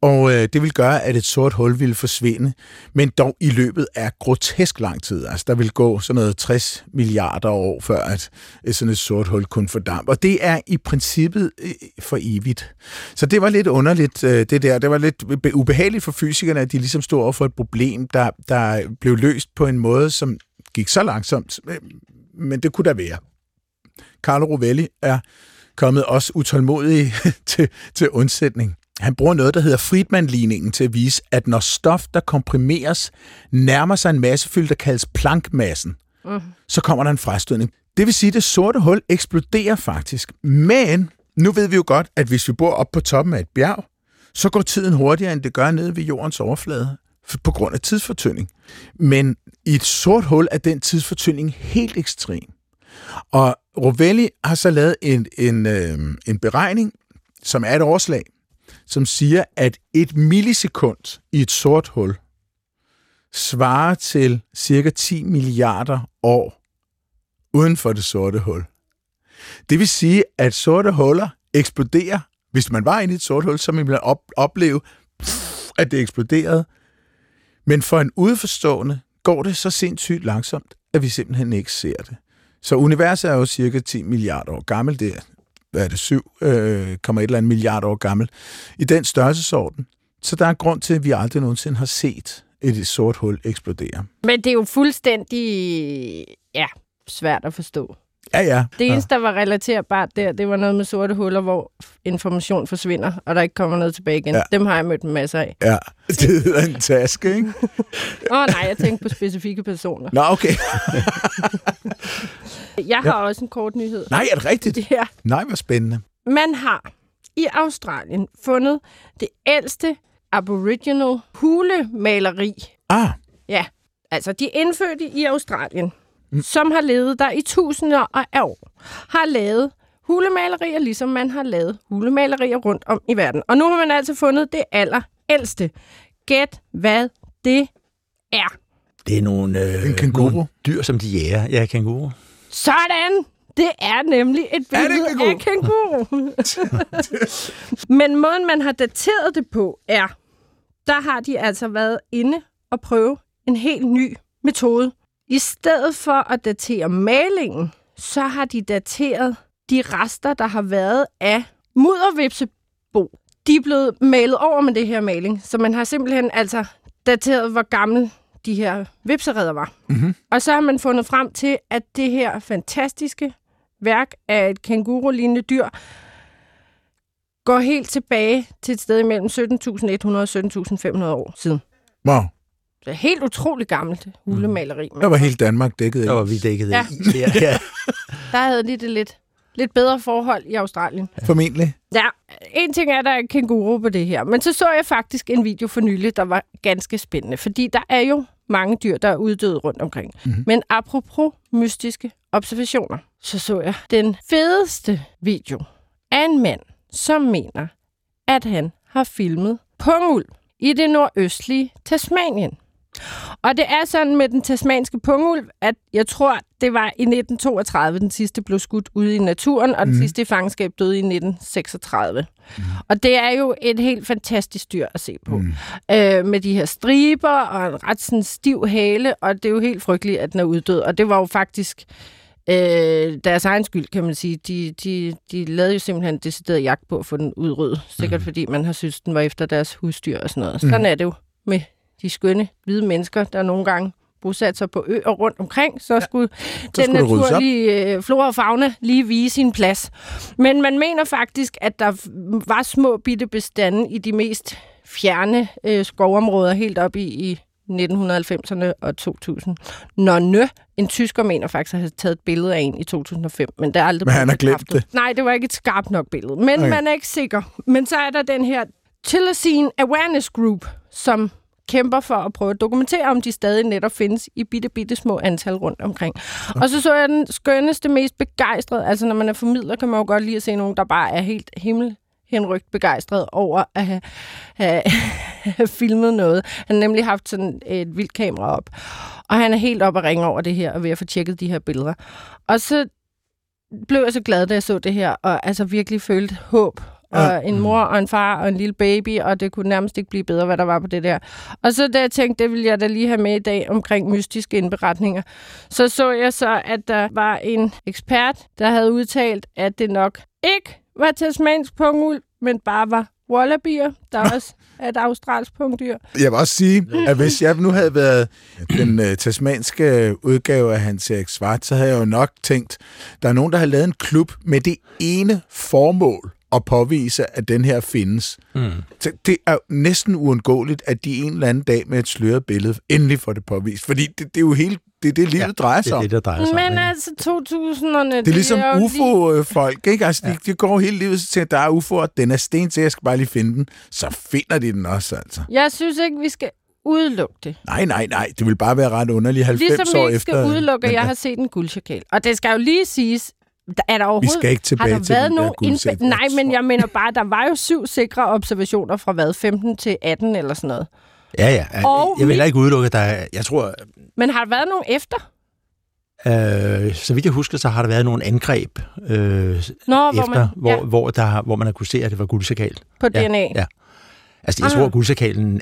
og øh, det ville gøre, at et sort hul ville forsvinde, men dog i løbet af grotesk lang tid. Altså, der vil gå sådan noget 60 milliarder år, før at øh, sådan et sort hul kunne fordampe. Og det er i princippet øh, for evigt. Så det var lidt underligt, øh, det der. Det var lidt ubehageligt for fysikerne, at de ligesom stod over for et problem, der, der blev løst på en måde, som gik så langsomt, øh, men det kunne der være. Carlo Rovelli er kommet også utålmodig til, til undsætning. Han bruger noget, der hedder Friedman-ligningen til at vise, at når stof, der komprimeres, nærmer sig en massefylde, der kaldes plankmassen, uh. så kommer der en frastødning. Det vil sige, at det sorte hul eksploderer faktisk. Men nu ved vi jo godt, at hvis vi bor op på toppen af et bjerg, så går tiden hurtigere, end det gør nede ved jordens overflade på grund af tidsfortynding. Men i et sort hul er den tidsfortynding helt ekstrem. Og Rovelli har så lavet en, en, øh, en beregning, som er et overslag, som siger, at et millisekund i et sort hul svarer til cirka 10 milliarder år uden for det sorte hul. Det vil sige, at sorte huller eksploderer. Hvis man var inde i et sort hul, så ville man op- opleve, at det eksploderede. Men for en udforstående går det så sindssygt langsomt, at vi simpelthen ikke ser det. Så universet er jo cirka 10 milliarder år gammel. Det er, hvad er det, 7, øh, kommer et eller andet milliard år gammel. I den størrelsesorden. Så der er grund til, at vi aldrig nogensinde har set et sort hul eksplodere. Men det er jo fuldstændig ja, svært at forstå. Ja, ja. Det eneste, der var relaterbart der, det var noget med sorte huller, hvor information forsvinder, og der ikke kommer noget tilbage igen. Ja. Dem har jeg mødt en masse af. Ja, det hedder en taske, ikke? Åh oh, nej, jeg tænkte på specifikke personer. Nå, okay. jeg har ja. også en kort nyhed. Nej, er det rigtigt? Ja. Nej, hvor spændende. Man har i Australien fundet det ældste aboriginal hulemaleri. Ah. Ja, altså de indfødte i Australien mm. som har levet der i tusinder af år, har lavet hulemalerier, ligesom man har lavet hulemalerier rundt om i verden. Og nu har man altså fundet det aller ældste. Gæt, hvad det er. Det er nogle, øh, en kænguru. nogle dyr, som de jæger. Ja, kænguru. Sådan! Det er nemlig et billede af kænguru. Men måden, man har dateret det på, er, der har de altså været inde og prøve en helt ny metode. I stedet for at datere malingen, så har de dateret de rester, der har været af muddervipsebo. De er blevet malet over med det her maling, så man har simpelthen altså dateret, hvor gammel de her vipseredder var. Mm-hmm. Og så har man fundet frem til, at det her fantastiske værk af et kænguru-lignende dyr går helt tilbage til et sted imellem 17.100 og 17.500 år siden. Wow. Det er helt utroligt gammelt hulemaleri. Der var helt Danmark dækket. Der var vi dækket ja. i. Ja. ja. der havde de det lidt, lidt bedre forhold i Australien. Formentlig. Ja, en ting er, at der er kænguru på det her. Men så så jeg faktisk en video for nylig, der var ganske spændende. Fordi der er jo mange dyr, der er uddøde rundt omkring. Mm-hmm. Men apropos mystiske observationer, så så jeg den fedeste video af en mand, som mener, at han har filmet pungul i det nordøstlige Tasmanien. Og det er sådan med den tasmanske pungulv, at jeg tror, det var i 1932, den sidste blev skudt ude i naturen, og den mm. sidste i fangenskab døde i 1936. Mm. Og det er jo et helt fantastisk dyr at se på. Mm. Øh, med de her striber og en ret sådan stiv hale, og det er jo helt frygteligt, at den er uddød. Og det var jo faktisk øh, deres egen skyld, kan man sige. De, de, de lavede jo simpelthen decideret jagt på at få den udryddet. Sikkert mm. fordi man har synes, den var efter deres husdyr og sådan noget. Sådan er det jo med de skønne hvide mennesker, der nogle gange bosat sig på øer rundt omkring, så skulle Så den skulle det naturlige øh, flora og fauna lige vise sin plads. Men man mener faktisk, at der var små bitte bestande i de mest fjerne øh, skovområder helt op i, i 1990'erne og 2000. Nonne, en tysker mener faktisk at have taget et billede af en i 2005, men det er aldrig Men han har glemt bekræftet. Nej, det var ikke et skarpt nok billede, men Okay. man er ikke sikker. Men så er der den her Tillercene Awareness Group, som kæmper for at prøve at dokumentere, om de stadig netop findes i bitte, bitte små antal rundt omkring. Og så så jeg den skønneste, mest begejstrede, altså når man er formidler, kan man jo godt lide at se nogen, der bare er helt himmel henrygt begejstret over at have, have, have filmet noget. Han har nemlig haft sådan et vildt kamera op, og han er helt op at ringe over det her, og ved at få tjekket de her billeder. Og så blev jeg så glad, da jeg så det her, og altså virkelig følte håb. Og Ja. en mor og en far og en lille baby, og det kunne nærmest ikke blive bedre, hvad der var på det der. Og så da jeg tænkte, det ville jeg da lige have med i dag omkring mystiske indberetninger, så så jeg så, at der var en ekspert, der havde udtalt, at det nok ikke var tasmansk pungul, men bare var wallabier, der også er et australsk pungdyr. Jeg vil også sige, at hvis jeg nu havde været den uh, tasmanske udgave af Hans Erik Svart, så havde jeg jo nok tænkt, der er nogen, der har lavet en klub med det ene formål at påvise, at den her findes. Mm. Så det er næsten uundgåeligt, at de en eller anden dag med et sløret billede endelig får det påvist. Fordi det, det er jo hele, det, er det livet ja, drejer Det sig er om. det, der drejer sig om. Men ikke? altså 2000'erne... Det er ligesom lige- UFO-folk, ikke? Altså, de, de går hele livet til, at der er UFO'er, den er sten til, jeg skal bare lige finde den. Så finder de den også, altså. Jeg synes ikke, vi skal udelukke det. Nej, nej, nej, det vil bare være ret underligt 90 Ligesom år vi ikke efter. skal udelukke, at jeg ja, har set en guldchakal. Og det skal jo lige siges, der er der Vi overhovedet... skal ikke tilbage har der til været nogen indbe- Nej, men jeg mener bare, der var jo syv sikre observationer fra hvad, 15 til 18 eller sådan noget. Ja, ja. Jeg, Og jeg vil heller ikke udelukke, at der er, jeg tror, Men har der været nogen efter? øh, så vidt jeg husker, så har der været nogle angreb øh, Nå, efter, hvor man, hvor, ja, hvor, der, hvor man har kunne se, at det var guldsakal. på Ja, DNA. ja. Altså, jeg Ah. tror, at guldsakalen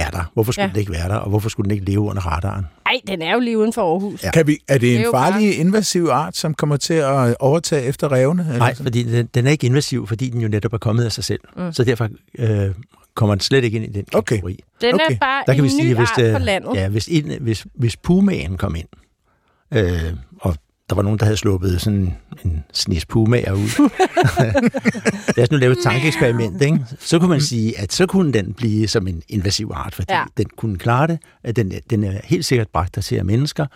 er der. Hvorfor skulle Ja. den ikke være der, og hvorfor skulle den ikke leve under radaren? Ej, den er jo lige uden for Aarhus. Ja. Kan vi, er det Det er en farlig, invasiv art, som kommer til at overtage efter revne? eller Nej, sådan? fordi den, den er ikke invasiv, fordi den jo netop er kommet af sig selv. Mm. Så derfor øh, kommer den slet ikke ind i den Okay. kategori. Den Okay. er bare Der kan en vi ny sige, hvis, art det, på landet. ja, hvis, en, hvis, hvis pumaen kom ind, øh, og der var nogen, der havde sluppet sådan en snis pumaer ud. Lad os nu lave et tankeeksperiment, ikke? Så kunne man sige, at så kunne den blive som en invasiv art, fordi ja. den kunne klare det. At Den, den er helt sikkert bragt der til af mennesker,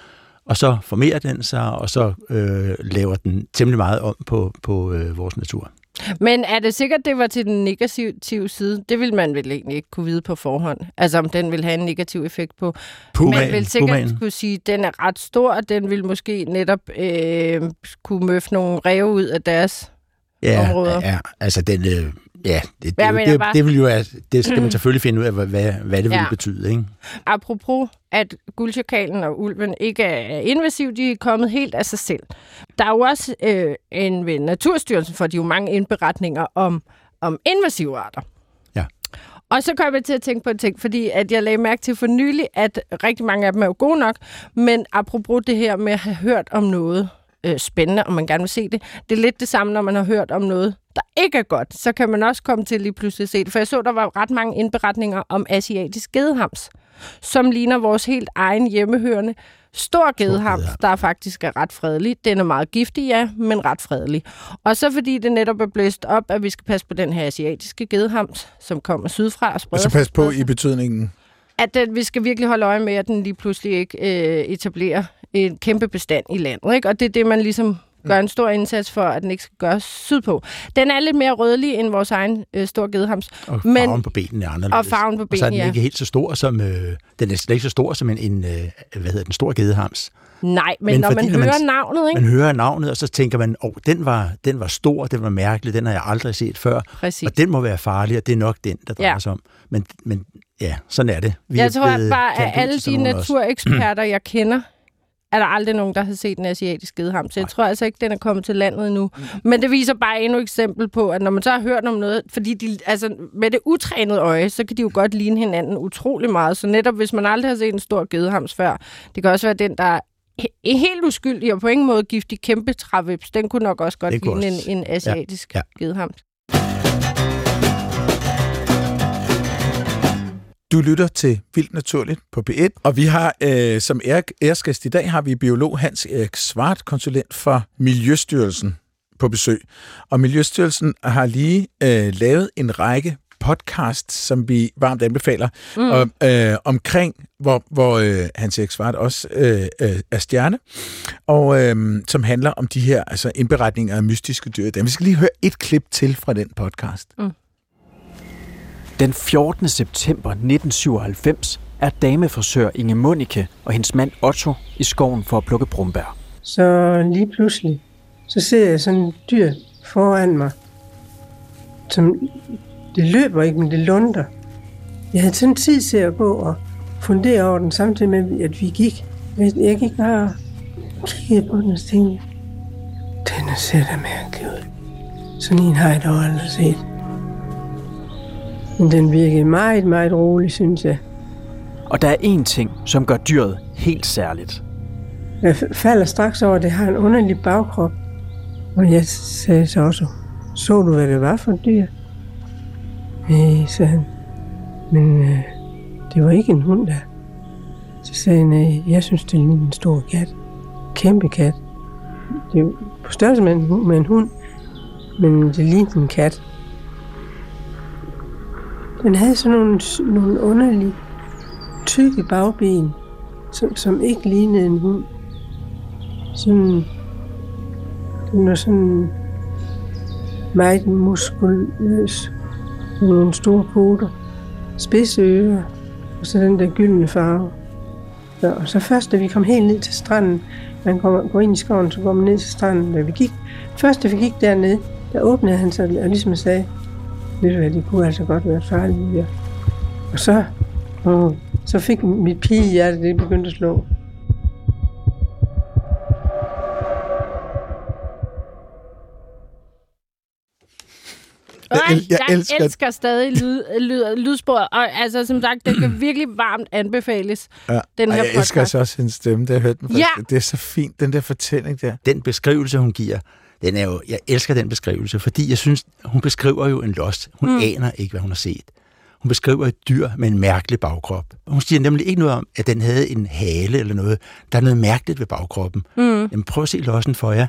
og så formerer den sig, og så øh, laver den temmelig meget om på, på øh, vores natur. Men er det sikkert, det var til den negative side? Det vil man vel egentlig ikke kunne vide på forhånd. Altså, om den vil have en negativ effekt på. Pumaen, man vil sikkert pumaen. kunne sige, at den er ret stor, og den vil måske netop øh, kunne møffe nogle ræve ud af deres... ja, områder. Ja, altså den... Øh, ja, det, det, det, bare- det, vil jo, være- det skal man selvfølgelig finde ud af, hvad, hvad, hvad det vil Ja. betyde, ikke? Apropos, at guldchakalen og ulven ikke er invasiv, de er kommet helt af sig selv. Der er jo også øh, en ved Naturstyrelsen, for de jo mange indberetninger om, om invasive arter. Ja. Og så kom jeg til at tænke på en ting, fordi at jeg lagde mærke til for nylig, at rigtig mange af dem er jo gode nok, men apropos det her med at have hørt om noget øh, spændende, og man gerne vil se det, det er lidt det samme, når man har hørt om noget, der ikke er godt, så kan man også komme til lige pludselig at se det. For jeg så, der var ret mange indberetninger om asiatisk gedehams, som ligner vores helt egen hjemmehørende stor gedehams, der faktisk er ret fredelig. Den er meget giftig, ja, men ret fredelig. Og så fordi det netop er blæst op, at vi skal passe på den her asiatiske gedehams, som kommer sydfra og spreder sig, pas på spreder sig i betydningen. at den, vi skal virkelig holde øje med, at den lige pludselig ikke øh, etablerer en kæmpe bestand i landet. Ikke? Og det er det, man ligesom gør en stor indsats for, at den ikke skal gøres sydpå. Den er lidt mere rødlig end vores egen øh, store gedehams. Og Men- farven på benene er anderledes. Og farven på Og så er benene, den ja. ikke helt så stor som... Øh, den er slet ikke så stor som en, en øh, hvad hedder den, stor gedehams. Nej, men, Men når fordi, man når man hører navnet, ikke? Man hører navnet, og så tænker man, åh, oh, den, var, den var stor, den var mærkelig, den har jeg aldrig set før. Præcis. Og den må være farlig, og det er nok den, der drejer Ja. sig om. Men, men ja, sådan er det. Vi Jeg er tror blevet bare, at alle de natureksperter, jeg kender, er der aldrig nogen, der har set en asiatisk gedeham. Så jeg tror altså ikke, den er kommet til landet endnu. Men det viser bare endnu et eksempel på, at når man så har hørt om noget, fordi de, altså, med det utrænede øje, så kan de jo godt ligne hinanden utrolig meget. Så netop hvis man aldrig har set en stor gedehams før, det kan også være den, der he- helt uskyldig og på ingen måde giftig kæmpe trævips. Den kunne nok også godt ligne også- en, en asiatisk ja. ja. gedehams. Du lytter til Vildt Naturligt på P1, og vi har øh, som ære- æresgæst i dag har vi biolog Hans Erik Svart, konsulent for Miljøstyrelsen på besøg. Og Miljøstyrelsen har lige øh, lavet en række podcast, som vi varmt anbefaler, mm. og, øh, omkring, hvor, hvor øh, Hans Erik Svart også øh, øh, er stjerne, og øh, som handler om de her altså indberetninger af mystiske dyr. Vi skal lige høre et klip til fra den podcast. Den 14. september 1997 er damefrisør Inge Munike og hendes mand Otto i skoven for at plukke brumbær. Så lige pludselig, så ser jeg sådan et dyr foran mig, som det løber ikke, men det lunder. Jeg havde sådan tid til at gå og fundere over den, samtidig med, at vi gik. Jeg jeg gik bare og kiggede på den og tænkte, den ser da mærkelig ud. Sådan en har jeg dog aldrig set. Men den virkede meget, meget rolig, synes jeg. Og der er én ting, som gør dyret helt særligt. Jeg falder straks over, at det har en underlig bagkrop. Og jeg sagde så også, så du, hvad det var for et dyr? Nej, sagde han. Men øh, det var ikke en hund der. Så sagde han, øh, jeg synes, det lignede en stor kat. Kæmpe kat. Det er på størrelse med en, hund- med en hund, men det lignede en kat. Den havde sådan nogle, nogle underlige, tykke bagben, som, som ikke lignede en hund. Sådan, den var sådan meget muskuløs. Med nogle store poter, spidse ører, og så den der gyldne farve. Ja, og så først, da vi kom helt ned til stranden, man kommer, går ind i skoven, så går man ned til stranden. Da vi gik, først da vi gik dernede, der åbnede han sig og ligesom sagde, ved du hvad, det kunne altså godt være farligt her. Og så, og så fik mit pigehjerte, det begyndte at slå. Jeg, el- jeg jeg elsker- elsker, elsker stadig lyd, lyd, lydsporet, og altså, som sagt, den kan virkelig varmt anbefales, Ja. den Og her jeg elsker podcast. altså også hendes stemme, det har jeg hørt den første. Ja. Det er så fint, den der fortælling der. den beskrivelse, hun giver, den er jo, jeg elsker den beskrivelse, fordi jeg synes, hun beskriver jo en lost. Hun mm. aner ikke, hvad hun har set. Hun beskriver et dyr med en mærkelig bagkrop. Hun siger nemlig ikke noget om, at den havde en hale eller noget. Der er noget mærkeligt ved bagkroppen. Mm. Jamen prøv at se lossen for jer.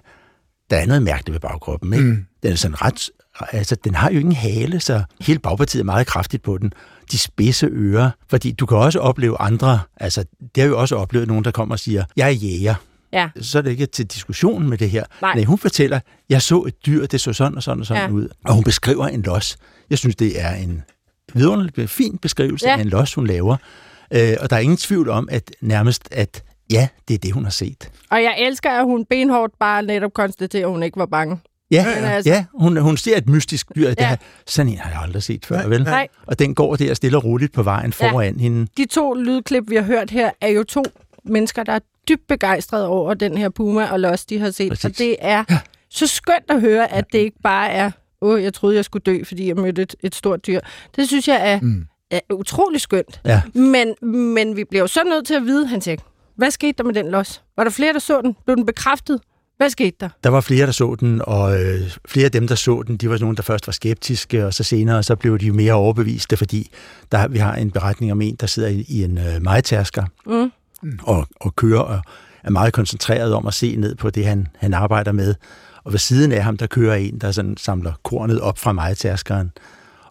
Der er noget mærkeligt ved bagkroppen, ikke? Mm. Den er sådan ret... Altså, den har jo ingen hale, så hele bagpartiet er meget kraftigt på den. De spidse ører, fordi du kan også opleve andre, altså, det har jo også oplevet nogen, der kommer og siger, jeg er jæger Ja. så er det ikke til diskussion med det her. Nej. Nej, hun fortæller, jeg så et dyr, det så sådan og sådan og sådan Ja. ja. ud. Og hun beskriver en los. Jeg synes, det er en vidunderlig, fin beskrivelse Ja. af en los, hun laver. Øh, og der er ingen tvivl om, at nærmest, at ja, det er det, hun har set. Og jeg elsker, at hun benhårdt bare netop konstaterer, at hun ikke var bange. Ja, Men altså- ja hun, hun ser et mystisk dyr. Det Ja. her, sådan en har jeg aldrig set før, vel? Nej. Og den går der stille og roligt på vejen Ja. foran hende. De to lydklip, vi har hørt her, er jo to mennesker, der er dybt begejstrede over den her Puma og Lost, de har set. Præcis. Og det er så skønt at høre, at det ikke bare er, åh, jeg troede, jeg skulle dø, fordi jeg mødte et, et stort dyr. Det synes jeg er, mm. er utrolig skønt. Ja. Men, men vi bliver jo så nødt til at vide, han siger, hvad skete der med den los? Var der flere, der så den? Blev den bekræftet? Hvad skete der? Der var flere, der så den, og øh, flere af dem, der så den, de var nogen, der først var skeptiske, og så senere så blev de mere overbeviste, fordi der, vi har en beretning om en, der sidder i, i en øh, majtærsker Mm. Og, og kører og er meget koncentreret om at se ned på det, han, han arbejder med. Og ved siden af ham, der kører en, der sådan samler kornet op fra majtærskeren.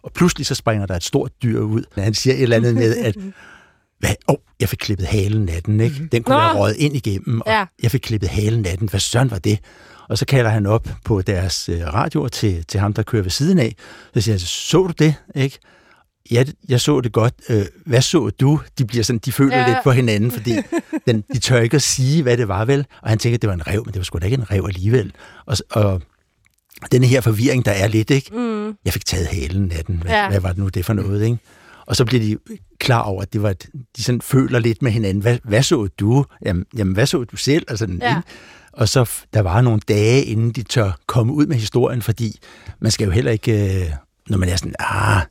Og pludselig så springer der et stort dyr ud. Han siger et eller andet med, at hvad? Oh, jeg fik klippet halen af den, ikke? Den kunne Nå. være røget ind igennem, og Ja. jeg fik klippet halen af den. Hvad søren var det? Og så kalder han op på deres øh, radioer til, til ham, der kører ved siden af. Så siger han, så du det, ikke? Ja, jeg så det godt. Øh, hvad så du? De bliver sådan, de føler Ja. lidt på hinanden, fordi den, de tør ikke at sige, hvad det var vel. Og han tænker, at det var en rev, men det var sgu da ikke en rev alligevel. Og, og denne her forvirring, der er lidt, ikke? Mm. Jeg fik taget halen af den. Hvad, Ja. hvad var det nu det for noget, ikke? Og så bliver de klar over, at det var, et- de sådan føler lidt med hinanden. Hvad, hvad så du? Jamen, jamen, hvad så du selv? Altså, Ja. Og så der var nogle dage, inden de tør komme ud med historien, fordi man skal jo heller ikke, øh, når man er sådan, ah,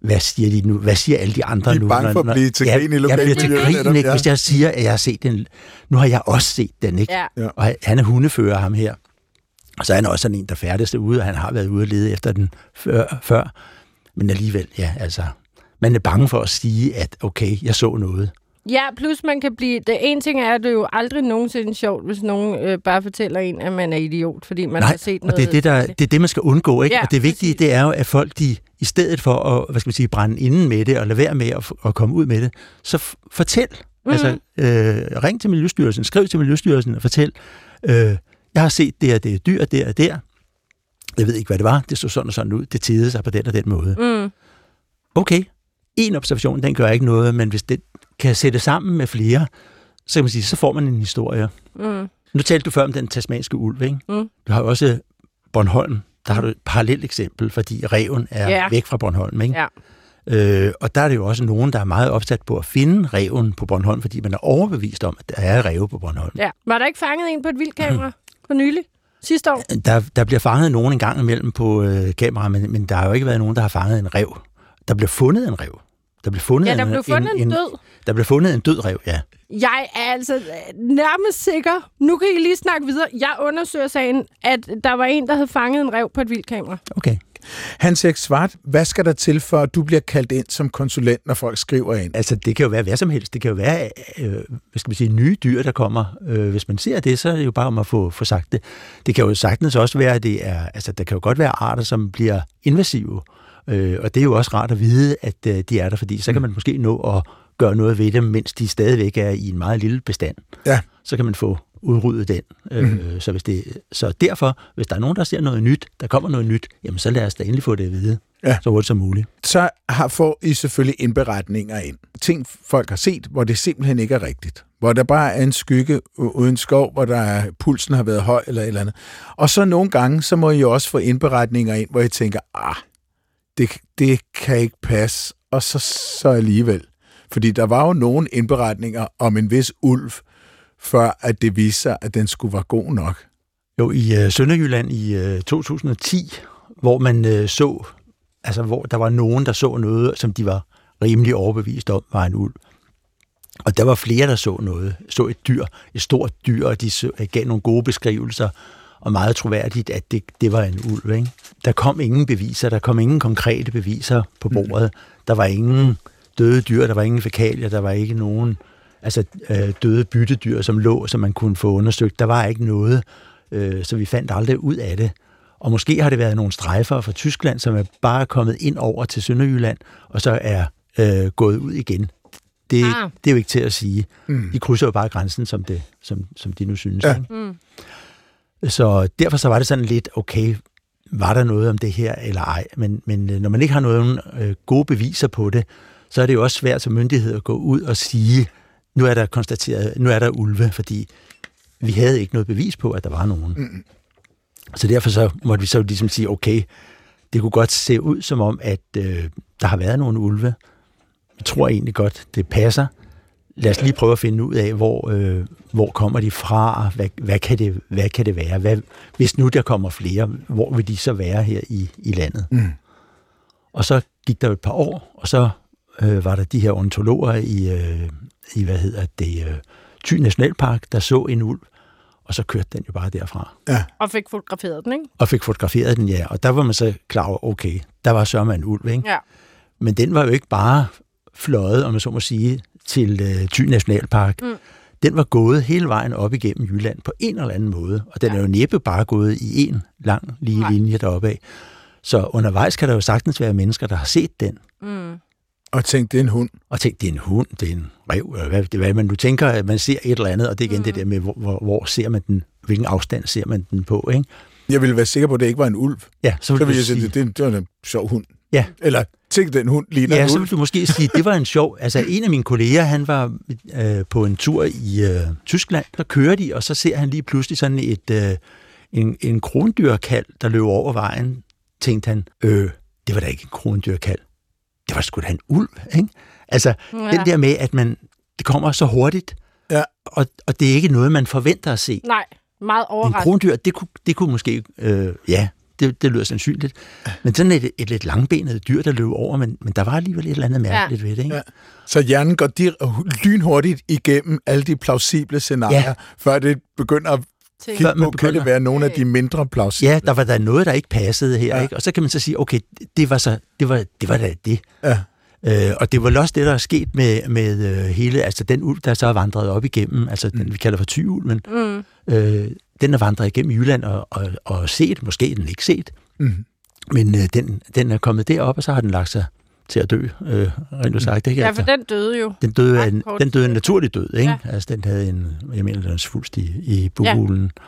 hvad siger de nu? Hvad siger alle de andre De er nu? bange for at blive til grin i jeg, jeg bliver til grin, netop, ikke? ja. Hvis jeg siger, at jeg har set den. Nu har jeg også set den, ikke? Ja. Og han er hundefører, ham her. Og så er han også sådan en, der færdes derude, og han har været ude og lede efter den før. før. Men alligevel, ja, altså... Man er bange for at sige, at okay, jeg så noget. Ja, plus man kan blive... Det en ting er, at det er jo aldrig nogensinde sjovt, hvis nogen øh, bare fortæller en, at man er idiot, fordi man har set noget. og det er det, der, det er det, man skal undgå. Ikke? Ja, og det vigtige, det er jo, at folk, de i stedet for at hvad skal man sige, brænde inden med det, og lade være med at, at komme ud med det, så fortæl. Mm. Altså, øh, ring til Miljøstyrelsen, skriv til Miljøstyrelsen og fortæl, øh, jeg har set det og det er dyr, det og der. Jeg ved ikke, hvad det var. Det så sådan og sådan ud. Det tidede sig på den og den måde. Mm. Okay, en observation, den gør ikke noget, men hvis det kan sætte sammen med flere, så kan man sige, så får man en historie. Mm. Nu talte du før om den tasmanske ulv, ikke? Mm. Du har også Bornholm. Der har du et parallelt eksempel, fordi reven er Ja. væk fra Bornholm, ikke? Ja. Øh, og der er det jo også nogen, der er meget opsat på at finde reven på Bornholm, fordi man er overbevist om, at der er ræve på Bornholm. ja. Var der ikke fanget en på et vildkamera for nylig? Sidste år? Der, der bliver fanget nogen en gang imellem på øh, kamera, men, men der har jo ikke været nogen, der har fanget en rev. Der bliver fundet en rev. Der blev fundet Ja, der en, blev fundet en død. Der blev fundet en død rev, ja. Jeg er altså øh, nærmest sikker. Nu kan I lige snakke videre. Jeg undersøger sagen, at der var en, der havde fanget en rev på et vildkamera. Okay. Hans Erik Svart, hvad skal der til, for at du bliver kaldt ind som konsulent, når folk skriver ind? Altså, det kan jo være hvad som helst. Det kan jo være, øh, hvad skal man sige, nye dyr, der kommer. Øh, hvis man ser det, så er det jo bare om at få, få sagt det. Det kan jo sagtens også være, at det er, altså, der kan jo godt være arter, som bliver invasive. Øh, og det er jo også rart at vide, at øh, de er der, fordi så kan man måske nå at gøre noget ved dem, mens de stadigvæk er i en meget lille bestand. Ja. Så kan man få udryddet den. Øh, så, hvis det, så derfor, hvis der er nogen, der ser noget nyt, der kommer noget nyt, jamen så lad os da endelig få det at vide. Ja. Så hurtigt som muligt. Så har, får I selvfølgelig indberetninger ind. Ting, folk har set, hvor det simpelthen ikke er rigtigt. Hvor der bare er en skygge uden skov, hvor der er, pulsen har været høj eller et eller andet. Og så nogle gange, så må I jo også få indberetninger ind, hvor I tænker, ah, det, det kan ikke passe. Og så, så alligevel. Fordi der var jo nogle indberetninger om en vis ulv, før at det viste sig, at den skulle være god nok. Jo, i øh, Sønderjylland i øh, 2010, hvor man øh, så, altså hvor der var nogen, der så noget, som de var rimelig overbevist om, var en ulv. Og der var flere, der så noget, så et dyr, et stort dyr, og de så, gav nogle gode beskrivelser, og meget troværdigt, at det, det var en ulv. Ikke? Der kom ingen beviser, der kom ingen konkrete beviser på bordet. Der var ingen døde dyr, der var ingen fækalier, der var ikke nogen altså, øh, døde byttedyr, som lå, som man kunne få undersøgt. Der var ikke noget, øh, så vi fandt aldrig ud af det. Og måske har det været nogle strejfer fra Tyskland, som er bare kommet ind over til Sønderjylland, og så er øh, gået ud igen. Det, Ah. ah. det er jo ikke til at sige. Mm. De krydser jo bare grænsen, som, det, som, som de nu synes. Ja. Ikke? Mm. Så derfor så var det sådan lidt, okay, var der noget om det her eller ej? Men, men øh, når man ikke har nogen øh, gode beviser på det, så er det jo også svært som myndighed at gå ud og sige, nu er der konstateret, nu er der ulve, fordi vi havde ikke noget bevis på, at der var nogen. Mm. Så derfor så måtte vi så ligesom sige, okay, det kunne godt se ud som om, at øh, der har været nogle ulve. Vi tror egentlig godt, det passer. Lad os lige prøve at finde ud af, hvor, øh, hvor kommer de fra, hvad, hvad, kan det, hvad kan det være? Hvad, hvis nu der kommer flere, hvor vil de så være her i, i landet? Mm. Og så gik der et par år, og så øh, var der de her ornitologer i, øh, i hvad hedder det, øh, Thy Nationalpark, der så en ulv, og så kørte den jo bare derfra. Ja. Og fik fotograferet den, ikke? Og fik fotograferet den, ja. Og der var man så klar over, okay, der var sørme en ulv, ikke? Ja. Men den var jo ikke bare fløjet, om man så må sige, til øh, Thy Nationalpark. Mm. Den var gået hele vejen op igennem Jylland på en eller anden måde. Og den Ja. er jo næppe bare gået i en lang lige Nej. linje deroppe af. Så undervejs kan der jo sagtens være mennesker, der har set den, Mm. Og tænk, det er en hund. og tænkt, det er en hund, det er en rev, eller hvad, det er, hvad man nu tænker, at man ser et eller andet, og det er igen mm. det der med, hvor, hvor, hvor ser man den, hvilken afstand ser man den på, ikke? Jeg ville være sikker på, at det ikke var en ulv. Ja, så Så vil, ville jeg sige, sige, det, det, det var en sjov hund. Ja. Eller tænk, den hund ligner ja, en så vil du måske sige, det var en sjov, altså en af mine kolleger, han var øh, på en tur i øh, Tyskland, der kører de, og så ser han lige pludselig sådan et, øh, en, en krondyrkald, der løber over vejen, tænkte han, øh, det var da ikke en krondyrkald, det var sgu da en ulv, ikke? Altså, Ja. den der med, at man, det kommer så hurtigt, Ja. og, og det er ikke noget, man forventer at se. Nej, meget En overraskende. krondyr, det kunne, det kunne måske, øh, ja, det, det lyder sandsynligt. Men sådan et, et lidt langbenet dyr, der løb over, men, men der var alligevel et eller andet mærkeligt ja. ved det. Ikke? Ja. Så hjernen går dir- lynhurtigt igennem alle de plausible scenarier, ja. før det begynder at kigge på, kan det være nogle af de mindre plausible. Ja, der var der noget, der ikke passede her, Ja. ikke? Og så kan man så sige, okay, det var så, det var, det var da det. Ja. Øh, og det var vel også det, der er sket med, med øh, hele, altså den ulv, der så er vandret op igennem, altså den, vi kalder for tyulven, Mm. øh, den er vandret igennem Jylland og, og, og set, måske den ikke set, Mhm. men øh, den, den er kommet derop, og så har den lagt sig til at dø, øh, rent ud sagt. Ikke? Ja, Altså, for den døde jo. den døde, en, den døde en naturlig død, ikke? Ja. Altså, den havde en, jeg mener, den svulst i, i buhulen. Ja.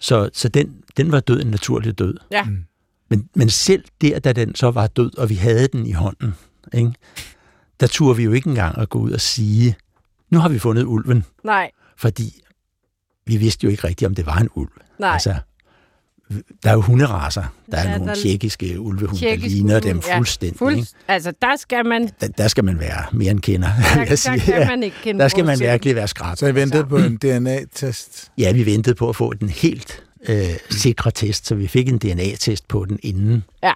Så, så den, den var død en naturlig død. Ja. Mm. Men, men selv der, da den så var død, og vi havde den i hånden, ikke? der turde vi jo ikke engang at gå ud og sige, nu har vi fundet ulven, Nej, fordi vi vidste jo ikke rigtigt, om det var en ulv. nej. Altså, der er jo hunderaser. Der er Ja, ja, nogle der er tjekkiske ulvehunde, der tjekkisk ligner ulvehund, dem ja. fuldstændig. Fuld, Ikke? altså, der skal man, Der, der skal man være mere end kender. der, der sige. kan Ja. man ikke kende Der skal man virkelig være skrab. Så jeg ventede på en DNA-test. Ja, vi ventede på at få den helt øh, sikre test, så vi fik en DNA-test på den inden. Ja.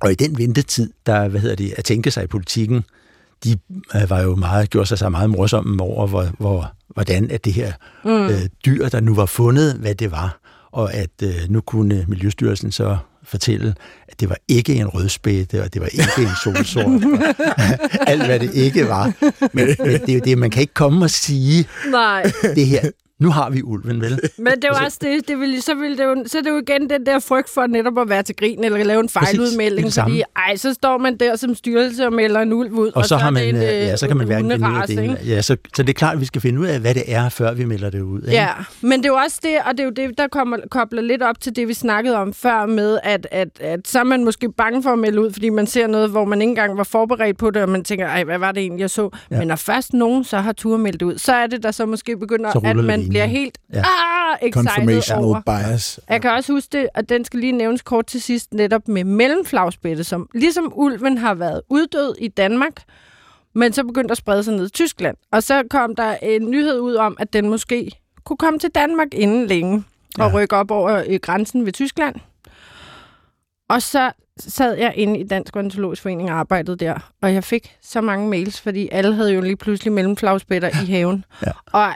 Og i den ventetid, der, hvad hedder det, at tænke sig i politikken, de øh, var jo meget, gjorde sig så meget morsomme over, hvor, hvor, hvordan at det her mm. øh, dyr, der nu var fundet, hvad det var, og at øh, nu kunne Miljøstyrelsen så fortælle, at det var ikke en rødspætte, og det var ikke en solsort, alt hvad det ikke var. Men, men det er jo det, man kan ikke komme og sige, Nej, det her, nu har vi ulven, vel? men det var også det, det ville, så, ville det jo, så er det jo igen den der frygt for netop at være til grin eller lave en Præcis, fejludmelding, samme. fordi ej, så står man der som styrelse og melder en ulv ud, Og, så, er har man, en, øh, ja, så kan man hverken finde ud af det. ikke? Ja, så, så det er klart, at vi skal finde ud af, hvad det er, før vi melder det ud. Ikke? Ja, men det er jo også det, og det er jo det, der kommer, kobler lidt op til det, vi snakkede om før med, at, at, at så er man måske bange for at melde ud, fordi man ser noget, hvor man ikke engang var forberedt på det, og man tænker, ej, hvad var det egentlig, jeg så? Ja. Men når først nogen så har tur meldt ud, så er det, der så måske begynder, Så at man. Bliver helt Ja. ah, excited over. bias. Jeg kan også huske det, at den skal lige nævnes kort til sidst, netop med mellemflagspætte, som ligesom ulven har været uddød i Danmark, men så begyndte at sprede sig ned i Tyskland. Og så kom der en nyhed ud om, at den måske kunne komme til Danmark inden længe og Ja. rykke op over øh, grænsen ved Tyskland. Og så sad jeg inde i Dansk Ornitologisk Forening og arbejdede der, og jeg fik så mange mails, fordi alle havde jo lige pludselig mellemflagspætter i haven. Ja. Og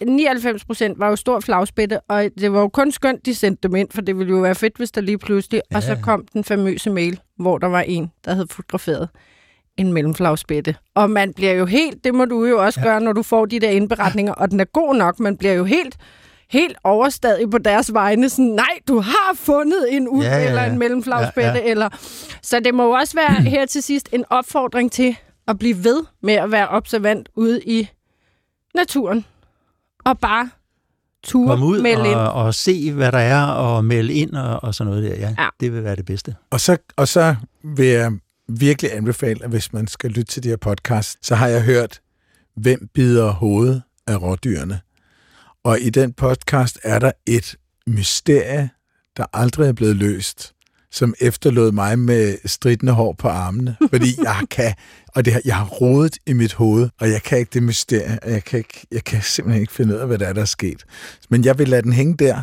øh, 99 procent var jo stor flagspætte, og det var jo kun skønt, de sendte dem ind, for det ville jo være fedt, hvis der lige pludselig... Ja. Og så kom den famøse mail, hvor der var en, der havde fotograferet en mellemflagspætte. Og man bliver jo helt, det må du jo også ja. gøre, når du får de der indberetninger, og den er god nok, man bliver jo helt helt overstadig på deres vegne. Sådan, nej, du har fundet en ulv Ja, ja, ja. eller en mellemflagspætte. Ja, Ja. Eller... Så det må jo også være her til sidst en opfordring til at blive ved med at være observant ude i naturen. Og bare ture Kom ud melde ind. og, og se, hvad der er, og melde ind og, og sådan noget der. Ja, Ja. Det vil være det bedste. Og så, og så vil jeg virkelig anbefale, at hvis man skal lytte til de her podcast, så har jeg hørt, hvem bider hovedet af rådyrene. Og i den podcast er der et mysterie, der aldrig er blevet løst, som efterlod mig med stridende hår på armene, fordi jeg kan, og det, jeg har rodet i mit hoved, og jeg kan ikke det mysterie, og jeg kan, ikke, jeg kan simpelthen ikke finde ud af, hvad der er, der er sket. Men jeg vil lade den hænge der.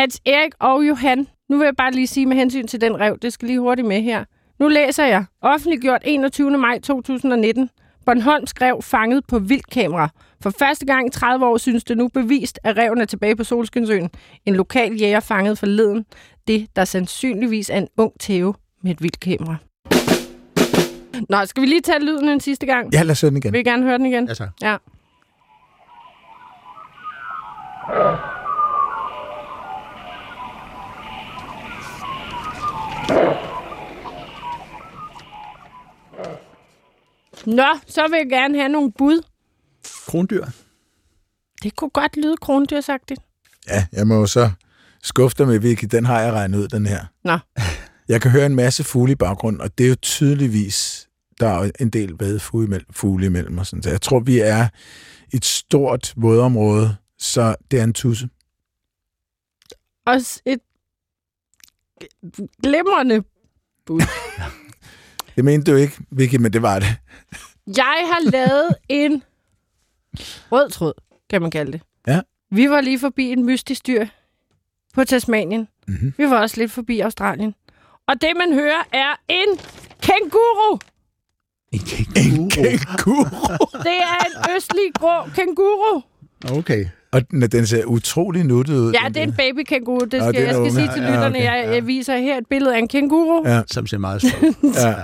Hans Erik og Johan, nu vil jeg bare lige sige med hensyn til den rev, det skal lige hurtigt med her. Nu læser jeg. Offentliggjort 21. maj 2019. Bornholm skrev fanget på vildkamera. For første gang i 30 år synes det nu bevist, at reven er tilbage på Solskinsøen. En lokal jæger fanget forleden. Det, der sandsynligvis er en ung tæve med et vildkamera. Nå, skal vi lige tage lyden en sidste gang? Ja, lad os høre den igen. Vil I gerne høre den igen? Ja, tak. Ja. Nå, så vil jeg gerne have nogle bud. Krondyr. Det kunne godt lyde krondyrsagtigt. Ja, jeg må jo så skuffe dig med, Vicky. Den har jeg regnet ud, den her. Nå. Jeg kan høre en masse fugle i baggrunden, og det er jo tydeligvis, der er en del vadefugle imellem, fugle imellem. Og sådan. Så jeg tror, vi er et stort vådområde, så det er en tusse. Også et glimrende bud. Det mente du ikke, Vicky, men det var det. Jeg har lavet en rød tråd, kan man kalde det. Ja. Vi var lige forbi en mystisk dyr på Tasmanien. Mhm. Mm-hmm. Vi var også lidt forbi Australien. Og det, man hører, er en kænguru. En kænguru. Kænguru. Det er en østlig grå kænguru. Okay. Og den, den ser utrolig nuttet ud. Ja, det er en baby kænguru. Det skal, det er jeg skal unge. sige til Ja, lytterne. okay. Jeg, jeg viser her et billede af en kænguru Ja. ja. Som ser meget stolt. Ja.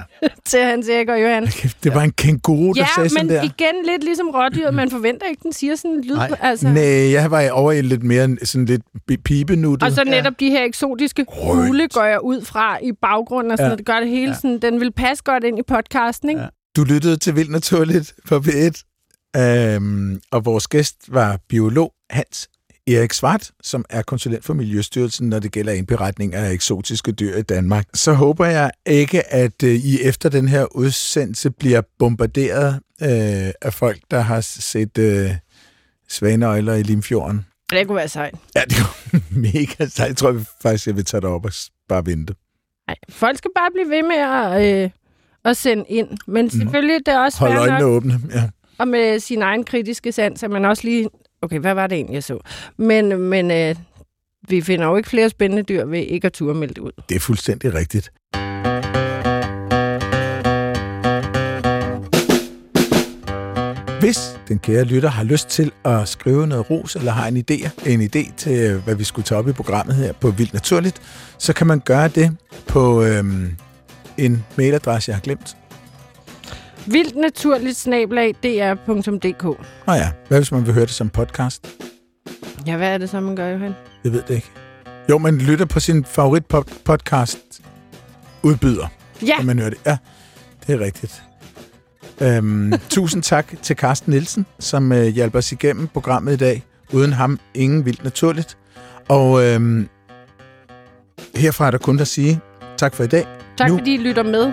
til Hans Erik og Johan. Det var en kænguru, der Ja, sagde sådan men der. igen lidt ligesom rådyret. Man forventer ikke, den siger sådan en lyd. Nej. Altså. Nej, jeg var over i lidt mere sådan lidt pibenuttet. Og så netop de her eksotiske fugle går jeg ud fra i baggrunden, og sådan, Ja. ja. det gør det hele ja. sådan, den vil passe godt ind i podcasten, ikke? Ja. Ja. Du lyttede til Vildt Naturligt på P1, øhm, og vores gæst var biolog Hans Erik Svart, som er konsulent for Miljøstyrelsen, når det gælder indberetning af eksotiske dyr i Danmark. Så håber jeg ikke, at øh, I efter den her udsendelse bliver bombarderet øh, af folk, der har set øh, svaneøjler i Limfjorden. Det kunne være sejt. Ja, det var mega sejt. Jeg tror faktisk, jeg vil tage det op og bare vente. Nej, folk skal bare blive ved med at, øh, at sende ind. Men selvfølgelig, det er også Hold øjnene nok, åbne. Ja og med sin egen kritiske sans, at man også lige... Okay, hvad var det egentlig, jeg så? Men, men øh, vi finder jo ikke flere spændende dyr ved ikke at turde melde det ud. Det er fuldstændig rigtigt. Hvis den kære lytter har lyst til at skrive noget ros, eller har en idé, en idé til, øh, hvad vi skulle tage op i programmet her på Vildt Naturligt, så kan man gøre det på øhm, en mailadresse, jeg har glemt. Vildt naturligt snablag dr.dk. Nå ja, hvad hvis man vil høre det som podcast? Ja, hvad er det så, man gør, Johan? Jeg ved det ikke. Jo, man lytter på sin favorit podcast udbyder. Ja, man høre det. Ja, det er rigtigt. Øhm, tusind tak til Carsten Nielsen, som øh, hjælper os igennem programmet i dag. Uden ham, ingen vildt naturligt. Og øhm, herfra er der kun at sige tak for i dag. tak nu- fordi I lytter med.